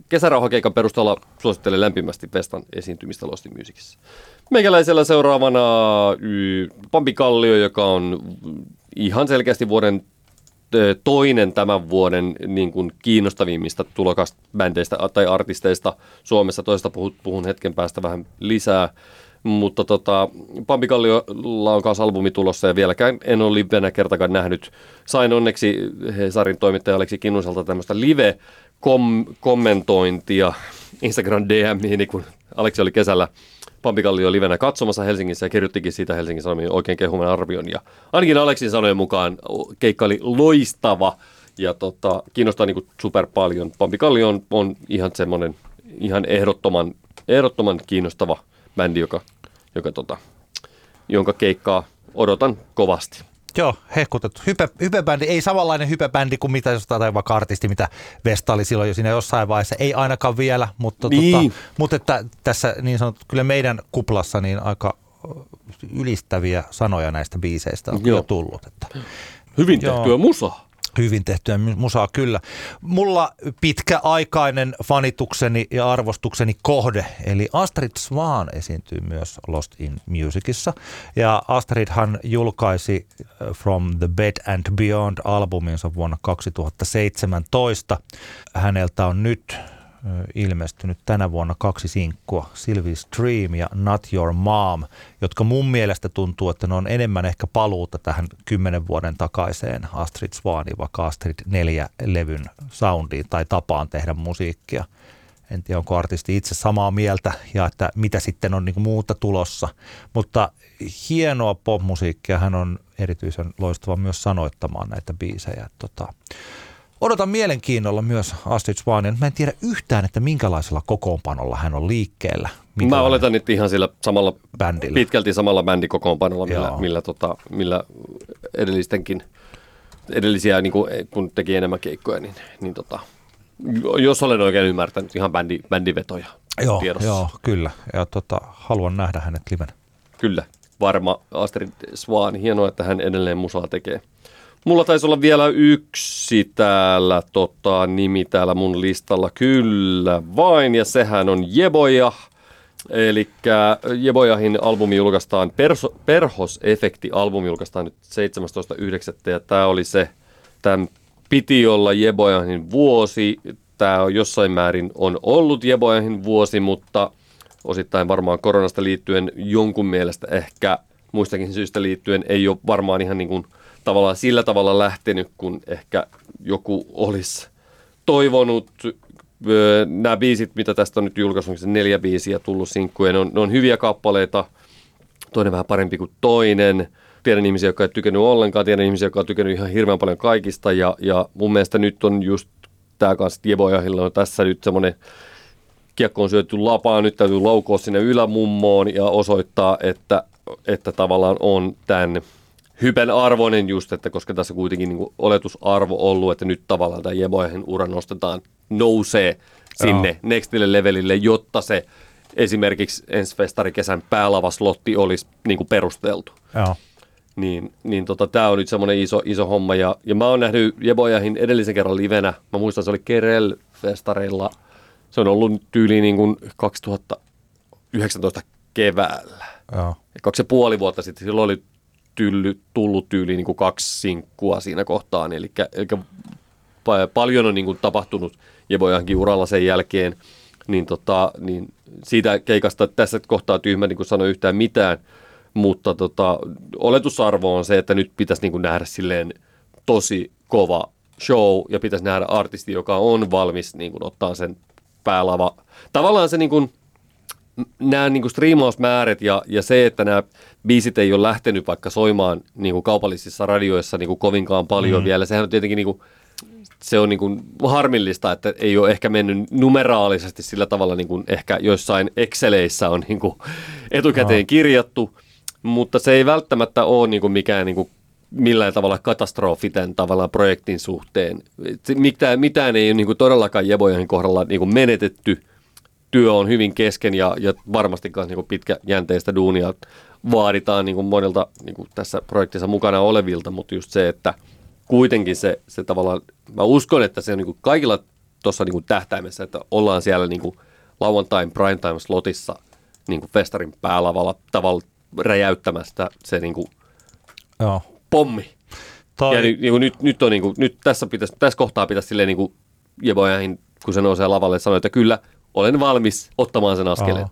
kesärauhakeikan perusteella suosittelen lämpimästi Vestan esiintymistä Lost in Musicissa. Meikäläisellä seuraavana Pampi Kallio, joka on ihan selkeästi vuoden toinen tämän vuoden niin kuin kiinnostavimmista tulokasbändeistä tai artisteista Suomessa. Toista puhun, puhun hetken päästä vähän lisää. Mutta tota, Pampi Kalliolla on kanssa albumi tulossa ja vieläkään en ole livenä kertakaan nähnyt. Sain onneksi Hesarin toimittaja Aleksi Kinnuselta tämmöistä live-kommentointia Instagram DMiin, kun Aleksi oli kesällä Pampi Kallio livenä katsomassa Helsingissä ja kirjoittikin siitä Helsingin Sanomien oikein kehuman arvion. Ja ainakin Aleksin sanojen mukaan keikka oli loistava ja tota, kiinnostaa niin super paljon. Pampi Kallio on, on ihan semmoinen ihan ehdottoman, ehdottoman kiinnostava bändi, joka, joka tota, jonka keikkaa odotan kovasti. Joo, hehkutettu. Hype, hypebändi, ei samanlainen hypebändi kuin mitä jostain vaikka artisti, mitä Vesta oli silloin jo siinä jossain vaiheessa. Ei ainakaan vielä, mutta, niin. tota, mutta että tässä niin sanottu, kyllä meidän kuplassa niin aika ylistäviä sanoja näistä biiseistä on Joo. tullut. Että, Hyvin tehtyä Joo. musaa. Hyvin tehtyä musaa, kyllä. Mulla pitkäaikainen fanitukseni ja arvostukseni kohde, eli Astrid Swan esiintyy myös Lost in Musicissa. Ja Astridhan julkaisi äh, From the Bed and Beyond albuminsa vuonna 2017. Häneltä on nyt ilmestynyt tänä vuonna kaksi sinkkua, Sylvie's Dream ja Not Your Mom, jotka mun mielestä tuntuu, että ne on enemmän ehkä paluuta tähän kymmenen vuoden takaiseen Astrid Swanin, vaikka Astrid neljä levyn soundiin tai tapaan tehdä musiikkia. En tiedä, onko artisti itse samaa mieltä ja että mitä sitten on niin muuta tulossa. Mutta hienoa popmusiikkia, hän on erityisen loistava myös sanoittamaan näitä biisejä. Tota, Odotan mielenkiinnolla myös Astrid Swania. Mä en tiedä yhtään, että minkälaisella kokoonpanolla hän on liikkeellä. Mä oletan, että ihan sillä samalla, bändillä. pitkälti samalla bändikokoonpanolla, millä, millä, tota, millä edellistenkin, edellisiä, niin kuin, kun teki enemmän keikkoja, niin, niin tota, jos olen oikein ymmärtänyt, ihan bändi, bändivetoja joo, tiedossa. Joo, kyllä. Ja tota, haluan nähdä hänet liven. Kyllä, varma Astrid Swan. Hienoa, että hän edelleen musaa tekee. Mulla taisi olla vielä yksi täällä tota, nimi täällä mun listalla, kyllä vain, ja sehän on Jeboja. Eli Jebojahin albumi julkaistaan, Perso, Perhos-efekti-albumi julkaistaan nyt 17.9. ja tämä oli se, tämän piti olla Jebojahin vuosi. Tämä on jossain määrin on ollut Jebojahin vuosi, mutta osittain varmaan koronasta liittyen jonkun mielestä ehkä muistakin syystä liittyen ei ole varmaan ihan niin kuin – tavallaan sillä tavalla lähtenyt, kun ehkä joku olisi toivonut. Nämä biisit, mitä tästä on nyt julkaisu, se neljä biisiä tullut sinkkuja, ne on, ne on hyviä kappaleita, toinen vähän parempi kuin toinen. tiedän ihmisiä, jotka ei tykännyt ollenkaan, tiedän ihmisiä, jotka on tykännyt ihan hirveän paljon kaikista ja, ja mun mielestä nyt on just tämä kanssa Jebojahilla on tässä nyt semmoinen kiekko on syöty lapaan, nyt täytyy laukoa sinne ylämummoon ja osoittaa, että, että tavallaan on tämän hypen arvoinen just, että koska tässä kuitenkin niin kuin oletusarvo ollut, että nyt tavallaan tämä Jebojahin ura nostetaan, nousee sinne Joo. nextille levelille, jotta se esimerkiksi ensi festarikesän päälavaslotti olisi niin kuin perusteltu. Joo. Niin, niin tota, tämä on nyt semmoinen iso, iso homma. Ja, ja mä oon nähnyt Jebojahin edellisen kerran livenä. Mä muistan, se oli Kerel-festareilla. Se on ollut tyyli niin kuin 2019 keväällä. Joo. Ja kaksi ja puoli vuotta sitten silloin oli tylly, tullut tyyli niin kuin kaksi sinkkua siinä kohtaan. Eli, eli paljon on niin kuin tapahtunut Jebojahinkin uralla sen jälkeen. Niin, tota, niin siitä keikasta tässä kohtaa tyhmä niin sano yhtään mitään – mutta tota, oletusarvo on se, että nyt pitäisi niin kuin nähdä silleen tosi kova show ja pitäisi nähdä artisti, joka on valmis niin kuin ottaa sen päälava. Tavallaan se niin kuin, nämä niin kuin striimausmäärät ja, ja se, että nämä biisit ei ole lähtenyt vaikka soimaan niin kuin kaupallisissa radioissa niin kuin kovinkaan paljon mm. vielä. Sehän on tietenkin niin kuin, se on niin kuin harmillista, että ei ole ehkä mennyt numeraalisesti sillä tavalla niin kuin ehkä joissain Exceleissä on niin kuin etukäteen kirjattu – mutta se ei välttämättä ole niin kuin mikään niin kuin millään tavalla katastrofi tämän tavallaan projektin suhteen. Mitään, mitään ei ole niin kuin todellakaan Jebojen kohdalla niin kuin menetetty. Työ on hyvin kesken ja, ja varmasti myös niin pitkäjänteistä duunia vaaditaan niin kuin monilta niin kuin tässä projektissa mukana olevilta, mutta just se, että kuitenkin se, se tavallaan, mä uskon, että se on niin kuin kaikilla tuossa niin tähtäimessä, että ollaan siellä niin kuin lauantain primetime slotissa niin kuin festarin päälavalla tavalla räjäyttämästä se niin kuin Joo. pommi. Toi... Ja niin, niin kuin nyt, nyt, on, niin kuin, nyt tässä, pitäisi, tässä kohtaa pitäisi silleen niin kuin Jebojahin, kun se nousee lavalle, sanoa, että kyllä, olen valmis ottamaan sen askeleen. Oho.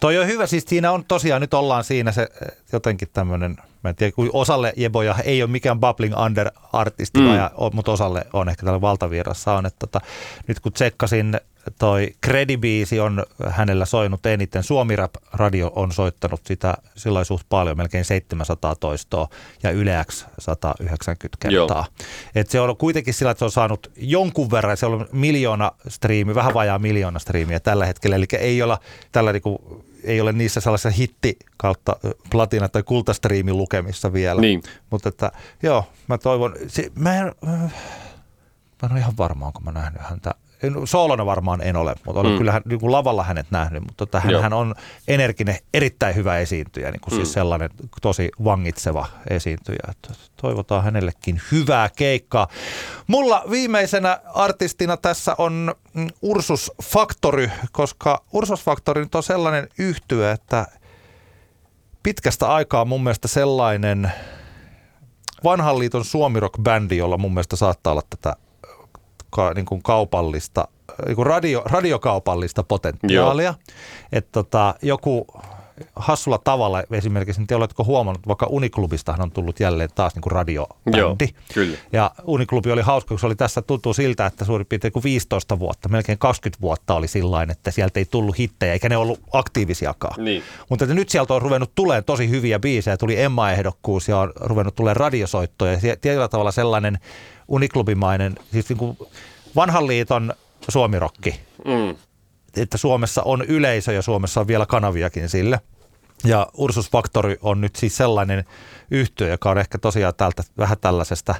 Toi on hyvä, siis siinä on tosiaan, nyt ollaan siinä se eh, jotenkin tämmöinen, mä en tiedä, kun osalle Jeboja ei ole mikään bubbling under artisti, mm. mutta osalle on ehkä tällä valtavirrassa on, että tota, nyt kun tsekkasin toi Credibiisi on hänellä soinut eniten. Suomi Rap Radio on soittanut sitä sillä suht paljon, melkein 700 toistoa ja Yle X 190 kertaa. Et se on kuitenkin sillä, että se on saanut jonkun verran, se on miljoona striimi, vähän vajaa miljoona striimiä tällä hetkellä, eli ei, olla, tällä niinku, ei ole niissä sellaisessa hitti kautta platina- tai kultastriimin lukemissa vielä. Niin. Mutta että joo, mä toivon, se, mä en, mä en ole ihan varma, onko mä nähnyt häntä soolona varmaan en ole, mutta olen mm. kyllä niin kuin lavalla hänet nähnyt, mutta tota, hän, hän on energinen, erittäin hyvä esiintyjä, niin kuin siis mm. siis sellainen tosi vangitseva esiintyjä. Että toivotaan hänellekin hyvää keikkaa. Mulla viimeisenä artistina tässä on mm, Ursus Factory, koska Ursus Factory nyt on sellainen yhtyö, että pitkästä aikaa mun mielestä sellainen vanhan liiton suomirock-bändi, jolla mun mielestä saattaa olla tätä ka, niin kuin kaupallista, niin kuin radio, radiokaupallista potentiaalia. Että tota, joku hassulla tavalla esimerkiksi, te oletko huomannut, vaikka Uniklubistahan on tullut jälleen taas niin kuin radiobändi. Joo, kyllä. Ja Uniklubi oli hauska, kun se oli tässä tuttu siltä, että suurin piirtein kuin 15 vuotta, melkein 20 vuotta oli sillain, että sieltä ei tullut hittejä, eikä ne ollut aktiivisiakaan. Niin. Mutta että nyt sieltä on ruvennut tulemaan tosi hyviä biisejä, tuli Emma-ehdokkuus ja on ruvennut tulemaan radiosoittoja. Ja tietyllä tavalla sellainen uniklubimainen, siis niin kuin vanhan liiton suomirokki. Mm. Että Suomessa on yleisö ja Suomessa on vielä kanaviakin sille. Ja Ursus Factory on nyt siis sellainen yhtiö, joka on ehkä tosiaan tältä, vähän tällaisesta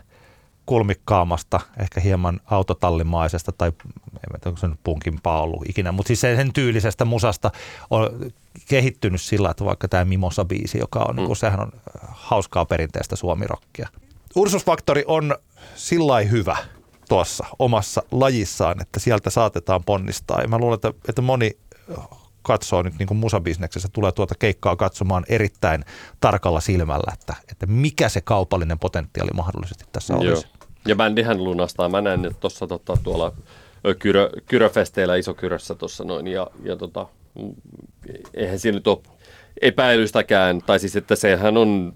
kulmikkaamasta, ehkä hieman autotallimaisesta tai en tiedä, onko se nyt punkimpaa ollut ikinä, mutta siis sen tyylisestä musasta on kehittynyt sillä, että vaikka tämä Mimosa-biisi, joka on, niin mm. sehän on hauskaa perinteistä suomirokkia. Ursus Factory on sillä hyvä tuossa omassa lajissaan, että sieltä saatetaan ponnistaa. Ja mä luulen, että, että moni katsoo nyt niin kuin musabisneksessä, tulee tuota keikkaa katsomaan erittäin tarkalla silmällä, että, että mikä se kaupallinen potentiaali mahdollisesti tässä Joo. olisi. Ja bändihän lunastaa. Mä näen tuossa tota, tuolla kyrö, Kyröfesteillä Isokyrössä tuossa noin, ja, ja tota, eihän siinä nyt ole epäilystäkään, tai siis että sehän on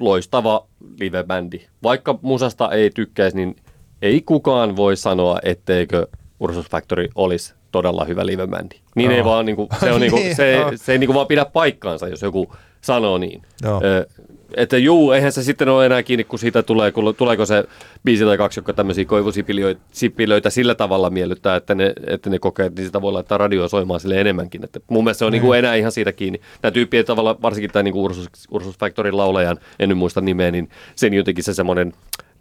loistava livebändi. Vaikka musasta ei tykkäisi, niin ei kukaan voi sanoa, etteikö Ursus Factory olisi todella hyvä livebändi. Niin oh. ei vaan, niin kuin, se, on, niin kuin, se, se ei niin kuin vaan pidä paikkaansa, jos joku sanoo niin. Ö, että juu, eihän se sitten ole enää kiinni, kun siitä tulee, kun tuleeko se biisi tai kaksi, joka tämmöisiä koivusipilöitä sillä tavalla miellyttää, että ne, että ne kokee, että niin sitä voi laittaa radioa soimaan sille enemmänkin. Että mun mielestä se on niin kuin enää ihan siitä kiinni. Nämä tyyppien tavalla, varsinkin tämä niin kuin Ursus, Ursus Factorin laulajan, en nyt muista nimeä, niin sen jotenkin se semmoinen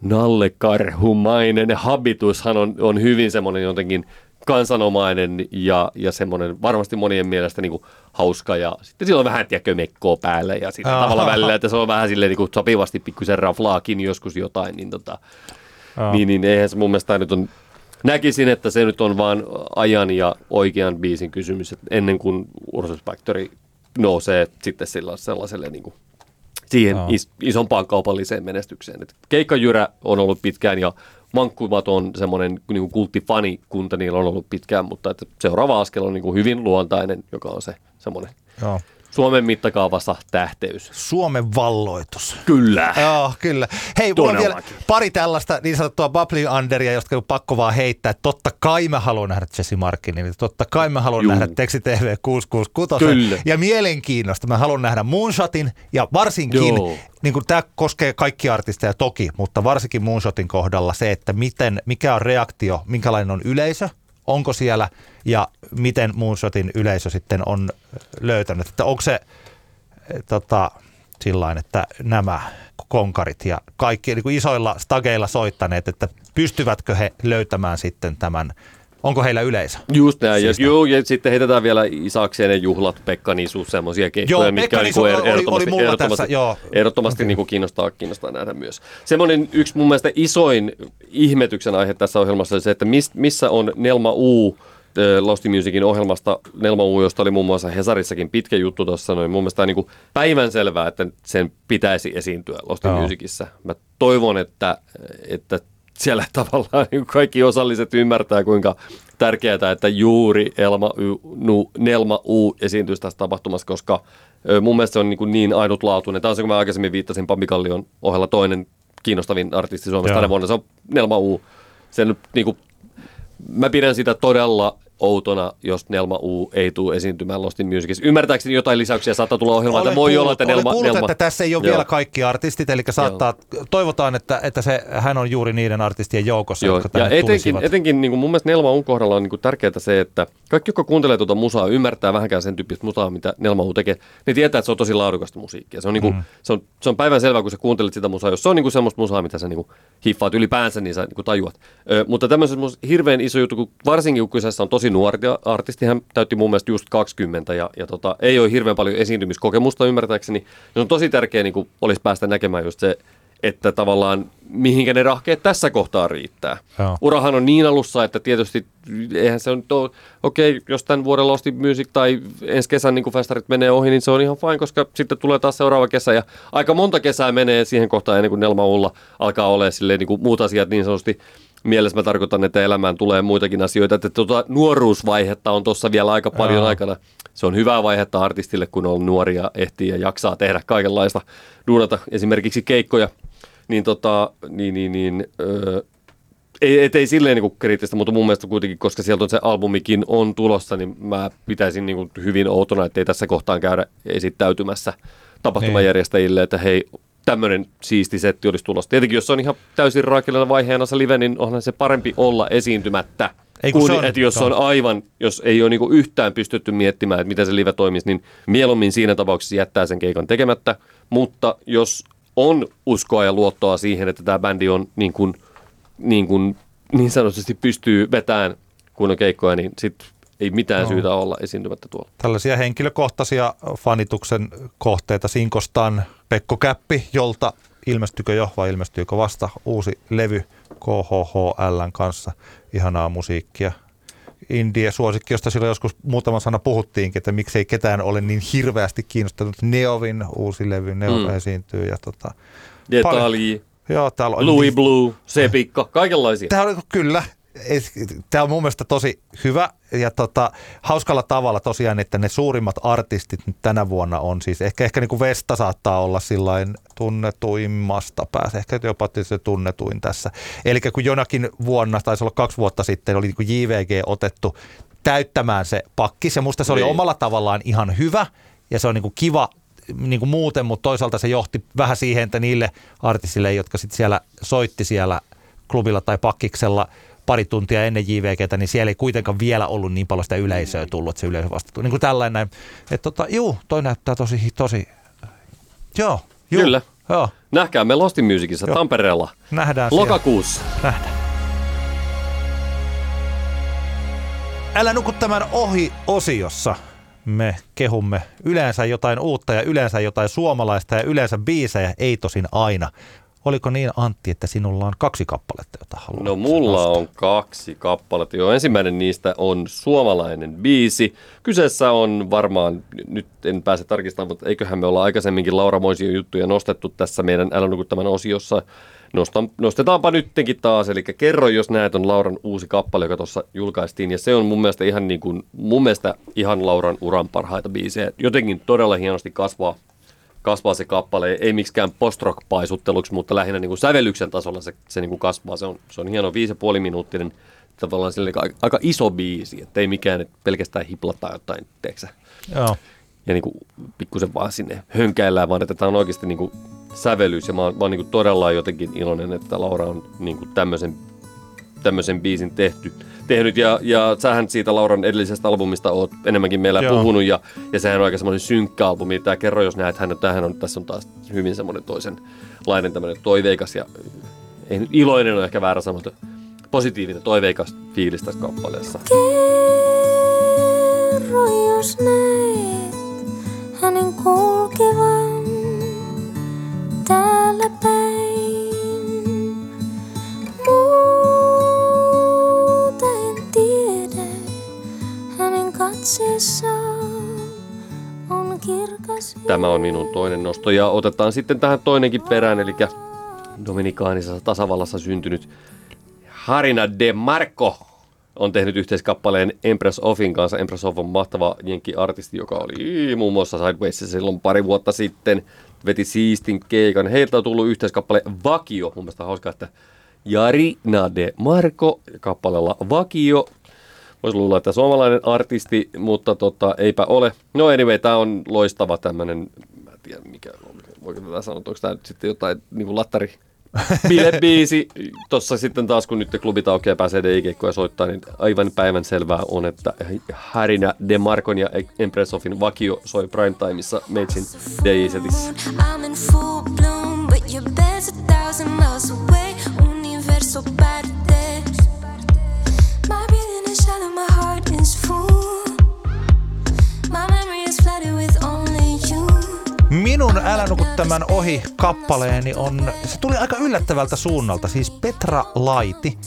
nallekarhumainen habitushan on, on hyvin semmoinen jotenkin kansanomainen ja, ja semmoinen varmasti monien mielestä niin kuin hauska ja sitten sillä on vähän tiedätkö, mekkoa päälle ja sitten Aha. tavalla välillä, että se on vähän silleen niin kuin sopivasti pikkusen raflaakin joskus jotain, niin, tota, niin, niin eihän se mun mielestä nyt on, näkisin, että se nyt on vaan ajan ja oikean biisin kysymys, että ennen kuin Ursus Factory nousee sitten sillä, sellaiselle niin kuin siihen is, isompaan kaupalliseen menestykseen. Et Keikkajyrä on ollut pitkään ja Mankkumat on semmoinen niin kulttifanikunta, niillä on ollut pitkään, mutta että seuraava askel on niin kuin hyvin luontainen, joka on se semmoinen Joo. Suomen mittakaavassa tähteys. Suomen valloitus. Kyllä. Joo, kyllä. Hei, mulla on vielä pari tällaista niin sanottua bubbling underia, josta on pakko vaan heittää. Totta kai mä haluan nähdä Jesse Markinin. Totta kai mä haluan Juu. nähdä Teksi TV 666. Kyllä. Ja mielenkiinnosta mä haluan nähdä Moonshotin ja varsinkin, Joo. niin kuin tämä koskee kaikkia artisteja toki, mutta varsinkin Moonshotin kohdalla se, että miten, mikä on reaktio, minkälainen on yleisö, onko siellä ja miten Moonshotin yleisö sitten on löytänyt. Että onko se eh, tota, sillain, että nämä konkarit ja kaikki niin kuin isoilla stageilla soittaneet, että pystyvätkö he löytämään sitten tämän, onko heillä yleisö? Just näin. Siis ja, joo, ja sitten heitetään vielä Isakseen ne juhlat, Pekka Nisu, semmoisia keikkoja, Joo, mitkä on Nisu niinku oli- oli ehdottomasti, mulla ehdottomasti, tässä, joo. ehdottomasti Okei. niinku kiinnostaa, kiinnostaa nähdä myös. Semmoinen yksi mun mielestä isoin ihmetyksen aihe tässä ohjelmassa oli se, että mis, missä on Nelma U, Lost in Musicin ohjelmasta Nelma U, josta oli muun muassa Hesarissakin pitkä juttu tuossa noin. Mun mielestä on niin päivän selvää, että sen pitäisi esiintyä Lost Joo. Musicissa. Mä toivon, että, että siellä tavallaan niin kaikki osalliset ymmärtää, kuinka tärkeää, että juuri Elma y, nu, Nelma U esiintyisi tässä tapahtumassa, koska mun mielestä se on niin, niin ainutlaatuinen. Tämä on se, kun mä aikaisemmin viittasin Pampi Kallion ohella toinen kiinnostavin artisti Suomessa Joo. tänä vuonna. Se on Nelma U. Se nyt, niin kuin, mä pidän sitä todella outona, jos Nelma U ei tule esiintymään Lost in Musicissa. Ymmärtääkseni jotain lisäyksiä saattaa tulla ohjelmaan, että voi olla, että Nelma... kuullut, Nelma että tässä ei ole Joo. vielä kaikki artistit, eli saattaa, toivotaan, että, että se, hän on juuri niiden artistien joukossa, Joo, jotka ja tänne etenkin, tulisivat. etenkin niin kuin mun mielestä Nelma Uun kohdalla on niin kuin tärkeää se, että kaikki, jotka kuuntelee tuota musaa, ymmärtää vähänkään sen tyyppistä musaa, mitä Nelma Uu tekee, ne tietää, että se on tosi laadukasta musiikkia. Se on, niin kuin, mm. se on, se on päivän selvää, kun sä kuuntelet sitä musaa. Jos se on niin kuin semmoista musaa, mitä sä niin kuin hiffaat ylipäänsä, niin sä niin kuin tajuat. Ö, mutta tämmöisessä hirveän iso juttu, kun varsinkin kun kyseessä on tosi nuori artisti, hän täytti mun mielestä just 20 ja, ja tota, ei ole hirveän paljon esiintymiskokemusta ymmärtääkseni, niin on tosi tärkeää niin kuin olisi päästä näkemään just se, että tavallaan mihinkä ne rahkeet tässä kohtaa riittää. Joo. Urahan on niin alussa, että tietysti eihän se on, to, okei, jos tämän vuoden Lost Music tai ensi kesän niin festarit menee ohi, niin se on ihan fine, koska sitten tulee taas seuraava kesä ja aika monta kesää menee siihen kohtaan ennen kuin Nelma Ulla alkaa olla silleen niin kuin muut asiat niin sanotusti mielessä mä tarkoitan, että elämään tulee muitakin asioita, että tuota nuoruusvaihetta on tuossa vielä aika paljon Joo. aikana. Se on hyvää vaihetta artistille, kun on nuoria, ehtii ja jaksaa tehdä kaikenlaista, duunata esimerkiksi keikkoja, niin, tota, niin, niin, niin öö, ei, et ei silleen niin kriittistä, mutta mun mielestä kuitenkin, koska sieltä on se albumikin on tulossa, niin mä pitäisin niin kuin hyvin outona, että ei tässä kohtaan käydä esittäytymässä tapahtumajärjestäjille, että hei, tämmöinen siisti setti olisi tulossa. Tietenkin, jos on ihan täysin raakilena vaiheena se live, niin onhan se parempi olla esiintymättä. Ei, kun Kun, se on- että jos on- on aivan, jos ei ole niinku yhtään pystytty miettimään, että miten se live toimisi, niin mieluummin siinä tapauksessa jättää sen keikan tekemättä. Mutta jos on uskoa ja luottoa siihen, että tämä bändi on niin, kuin, niin, kuin, niin sanotusti pystyy vetämään kunnon keikkoja, niin sitten ei mitään Joo. syytä olla esiintymättä tuolla. Tällaisia henkilökohtaisia fanituksen kohteita Sinkostan Pekko Käppi, jolta ilmestykö jo vai ilmestyykö vasta uusi levy KHHLn kanssa. Ihanaa musiikkia. Indie suosikki, josta silloin joskus muutama sana puhuttiinkin, että miksei ketään ole niin hirveästi kiinnostunut. Neovin uusi levy, Neo Mm. esiintyy ja tota, Detalji, joo, täällä on Louis Blue, Sepikka, kaikenlaisia. Tämä on kyllä. Tämä on mun mielestä tosi hyvä ja tota, hauskalla tavalla tosiaan, että ne suurimmat artistit nyt tänä vuonna on siis, ehkä, ehkä niin kuin Vesta saattaa olla sillain tunnetuimmasta päässä, ehkä jopa se tunnetuin tässä. Eli kun jonakin vuonna, taisi olla kaksi vuotta sitten, oli niin kuin JVG otettu täyttämään se pakkis ja musta se oli Niin. omalla tavallaan ihan hyvä ja se on niin kuin kiva niin kuin muuten, mutta toisaalta se johti vähän siihen, että niille artistille, jotka sitten siellä soitti siellä klubilla tai pakkiksella pari tuntia ennen JVGtä, niin siellä ei kuitenkaan vielä ollut niin paljon sitä yleisöä tullut, että se yleisö vasta tuli. Niin kuin tällainen, että tota, juu, toi näyttää tosi, tosi, joo. Juu, Kyllä. Joo, Nähkäämme Lost in Musicissa Joo. Tampereella nähdään siellä. lokakuussa. Nähdään. Älä nuku tämän ohi osiossa. Me kehumme yleensä jotain uutta ja yleensä jotain suomalaista ja yleensä biisejä, ei tosin aina. Oliko niin Antti, että sinulla on kaksi kappaletta, jota haluat No mulla nostaa? on kaksi kappaletta. Jo ensimmäinen niistä on suomalainen biisi. Kyseessä on varmaan, nyt en pääse tarkistamaan, mutta eiköhän me olla aikaisemminkin Laura Moision juttuja nostettu tässä meidän Älä nuku tämän osiossa. Nostan, nostetaanpa nyttenkin taas, eli kerro, jos näet on Lauran uusi kappale, joka tuossa julkaistiin, ja se on mun mielestä ihan, niin kuin, mun mielestä ihan Lauran uran parhaita biisejä. Jotenkin todella hienosti kasvaa kasvaa se kappale, ei miksikään post-rock-paisutteluksi, mutta lähinnä niin kuin sävellyksen tasolla se, se niin kuin kasvaa. Se on, se on hieno viisi ja puoli minuuttinen, tavallaan sille aika, aika iso biisi, että ei mikään että pelkästään hiplata jotain, teeksä, Joo. ja niin kuin pikkusen vaan sinne hönkäillään, vaan että tämä on oikeasti niin kuin sävellys, ja mä oon, mä oon niin kuin todella jotenkin iloinen, että Laura on niin kuin tämmöisen, tämmöisen biisin tehty, tehnyt, ja, ja sähän siitä Lauran edellisestä albumista oot enemmänkin meillä Joo. puhunut, ja, ja sehän on aika semmoinen synkkä albumi, tämä kerro, jos näet hän, tämähän on, tässä on taas hyvin semmoinen toisenlainen tämmöinen toiveikas, ja ei nyt iloinen ole ehkä väärä mutta positiivinen, toiveikas fiilis tässä kappaleessa. Kerro, jos näet hänen kulkevan täällä päin. Tämä on minun toinen nosto ja otetaan sitten tähän toinenkin perään, eli Dominikaanisessa tasavallassa syntynyt Harina de Marco on tehnyt yhteiskappaleen Empress Offin kanssa. Empress Off on mahtava jenkki-artisti, joka oli muun muassa Sidewaysissa silloin pari vuotta sitten. Veti siistin keikan. Heiltä on tullut yhteiskappale Vakio. Mun mielestä hauskaa, että Jarina de Marco kappaleella Vakio. Voisi luulla, että suomalainen artisti, mutta tota, eipä ole. No anyway, tämä on loistava tämmöinen, mä en tiedä mikä, voiko tätä sanoa, onko tämä nyt sitten jotain niin lattari bilebiisi. Tuossa sitten taas, kun nyt klubit aukeaa ja pääsee DJ-keikkoja soittaa, niin aivan päivän selvää on, että Harina De Marcon ja Empressoffin vakio soi primetimeissa Meitsin DJ-setissä. I'm Minun Älä nuku tämän ohi kappaleeni on, se tuli aika yllättävältä suunnalta, siis Petra Laiti.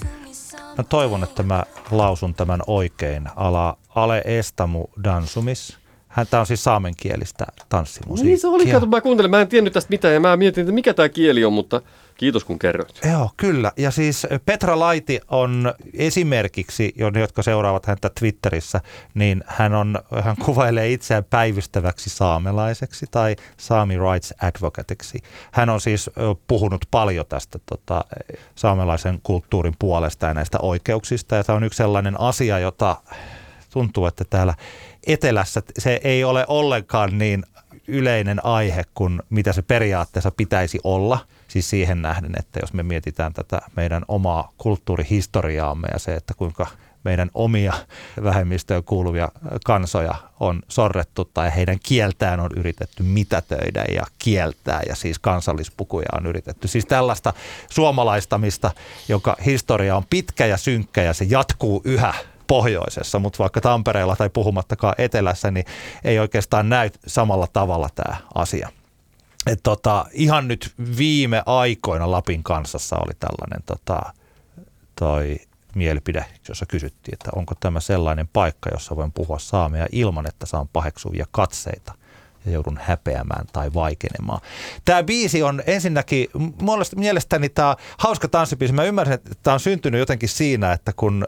Mä toivon, että mä lausun tämän oikein. Ala Ale Estamu Dansumis. Hän, tää on siis saamenkielistä tanssimusiikkia. Niin se oli, kato, mä kuuntelin, mä en tiennyt tästä mitään ja mä mietin, että mikä tämä kieli on, mutta kiitos kun kerroit. Joo, kyllä. Ja siis Petra Laiti on esimerkiksi, jotka seuraavat häntä Twitterissä, niin hän, on, hän kuvailee itseään päivystäväksi saamelaiseksi tai Sami Rights Advocateksi. Hän on siis puhunut paljon tästä tota, saamelaisen kulttuurin puolesta ja näistä oikeuksista. Ja tämä on yksi sellainen asia, jota tuntuu, että täällä etelässä se ei ole ollenkaan niin yleinen aihe kuin mitä se periaatteessa pitäisi olla. Siis siihen nähden, että jos me mietitään tätä meidän omaa kulttuurihistoriaamme ja se, että kuinka meidän omia vähemmistöön kuuluvia kansoja on sorrettu tai heidän kieltään on yritetty mitätöidä ja kieltää ja siis kansallispukuja on yritetty. Siis tällaista suomalaistamista, joka historia on pitkä ja synkkä ja se jatkuu yhä pohjoisessa, mutta vaikka Tampereella tai puhumattakaan etelässä, niin ei oikeastaan näy samalla tavalla tämä asia. Et tota, ihan nyt viime aikoina Lapin kansassa oli tällainen tota, toi mielipide, jossa kysyttiin, että onko tämä sellainen paikka, jossa voin puhua saamea ilman, että saan paheksuvia katseita ja joudun häpeämään tai vaikenemaan. Tämä biisi on ensinnäkin, mielestäni tämä hauska tanssibiisi. Mä ymmärrän, että tämä on syntynyt jotenkin siinä, että kun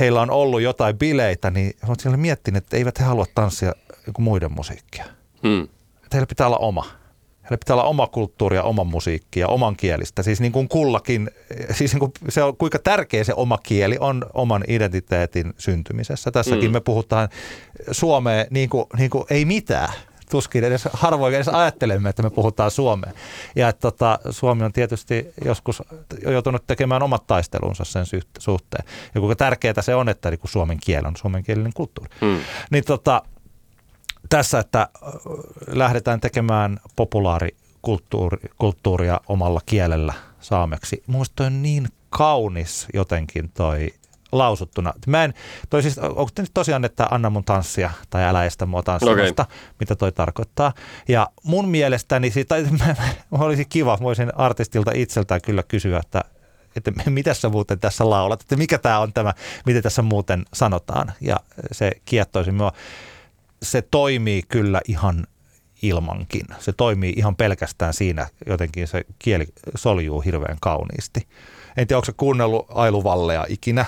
heillä on ollut jotain bileitä, niin olen siellä miettinyt, että eivät he halua tanssia joku muiden musiikkia. Hmm. Että heillä pitää olla oma. Heillä pitää olla oma kulttuuri ja oma musiikki ja oman kielistä. Siis niin kuin kullakin, siis niin kuin se on, kuinka tärkeä se oma kieli on oman identiteetin syntymisessä. Tässäkin Mm. me puhutaan Suomeen niin kuin, niin kuin ei mitään. tuskin edes harvoin edes ajattelemme, että me puhutaan suomea. Ja että tota, Suomi on tietysti joskus joutunut tekemään omat taistelunsa sen suhteen. Ja kuinka tärkeää se on, että niin kuin suomen kieli on suomenkielinen kulttuuri. Hmm. Niin tota, tässä, että äh, lähdetään tekemään populaarikulttuuria omalla kielellä saameksi. Minusta on niin kaunis jotenkin toi lausuttuna. Mä en, toi siis, onko nyt tosiaan, että anna mun tanssia tai älä estä mua tanssimasta, okay. mitä toi tarkoittaa. Ja mun mielestäni, siitä, mä, mä, olisi kiva, voisin artistilta itseltään kyllä kysyä, että että mitä sä muuten tässä laulat, että mikä tämä on tämä, mitä tässä muuten sanotaan. Ja se kiettoisi minua. Se toimii kyllä ihan ilmankin. Se toimii ihan pelkästään siinä, jotenkin se kieli soljuu hirveän kauniisti. En tiedä, onko se kuunnellut Ailu Vallea ikinä?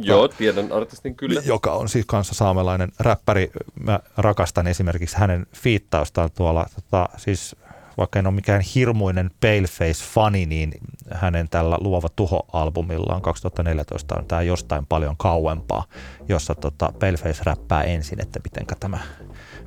Joo, tiedän artistin kyllä. Joka on siis kanssa saamelainen räppäri. Mä rakastan esimerkiksi hänen fiittaustaan tuolla, tota, siis vaikka en ole mikään hirmuinen Paleface-fani, niin hänen tällä Luova Tuho-albumillaan 2014 on tämä jostain paljon kauempaa, jossa tota Paleface räppää ensin, että mitenkä tämä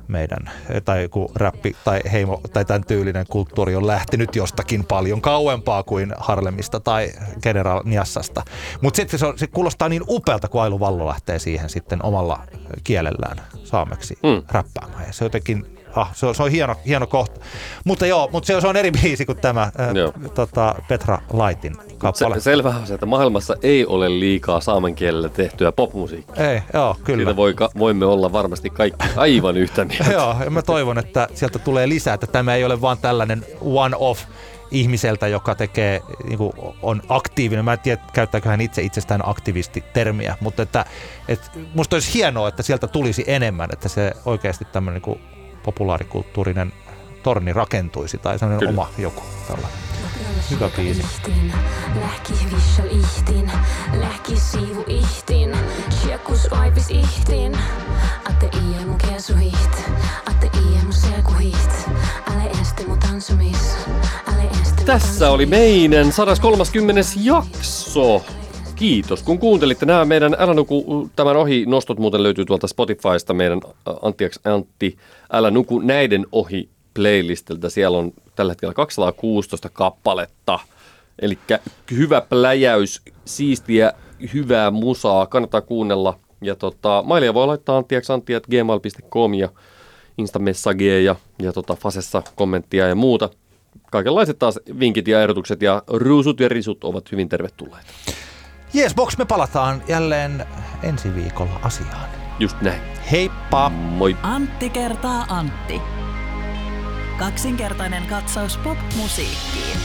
meidän, tai joku räppi tai heimo tai tämän tyylinen kulttuuri on lähtenyt jostakin paljon kauempaa kuin Harlemista tai General Niassasta. Mutta sitten se, se, kuulostaa niin upealta, kun Ailu Vallo lähtee siihen sitten omalla kielellään saameksi mm. räppäämään. Ja se jotenkin ah, se, on, se on hieno, hieno kohta. Mutta joo, mutta se, se on eri biisi kuin tämä äh, tota, Petra Laitin kappale. Se, selvä on se, että maailmassa ei ole liikaa saamen kielellä tehtyä popmusiikkia. Ei, joo, kyllä. Siitä voi, voimme olla varmasti kaikki aivan yhtä mieltä. joo, ja mä toivon, että sieltä tulee lisää, että tämä ei ole vaan tällainen one-off ihmiseltä, joka tekee, niin kuin on aktiivinen. Mä en tiedä, käyttääkö hän itse itsestään aktivisti-termiä, mutta että, että musta olisi hienoa, että sieltä tulisi enemmän, että se oikeasti tämmöinen niin populaarikulttuurinen torni rakentuisi tai sellainen Kyllä. oma joku tällainen. Hyvä biisi. Lähki vissal ihtin, lähki siivu ihtin, tjekus aivis ihtin, atte iä mun kesuhit, atte iä mun selkuhit, ale este mun tansumis, ale este Tässä oli meidän 130. jakso kiitos, kun kuuntelitte nämä meidän Älä nuku tämän ohi. Nostot muuten löytyy tuolta Spotifysta meidän Antti, Antti Älä nuku näiden ohi playlistiltä. Siellä on tällä hetkellä 216 kappaletta. Eli hyvä pläjäys, siistiä, hyvää musaa, kannattaa kuunnella. Ja tota, mailia voi laittaa anttiaksantti.gmail.com ja Instamessageja ja, ja tota, Fasessa kommenttia ja muuta. Kaikenlaiset taas vinkit ja ehdotukset ja ruusut ja risut ovat hyvin tervetulleita. Yes, Box, me palataan jälleen ensi viikolla asiaan. Just näin. Heippa! Moi! Antti kertaa Antti. Kaksinkertainen katsaus pop-musiikkiin.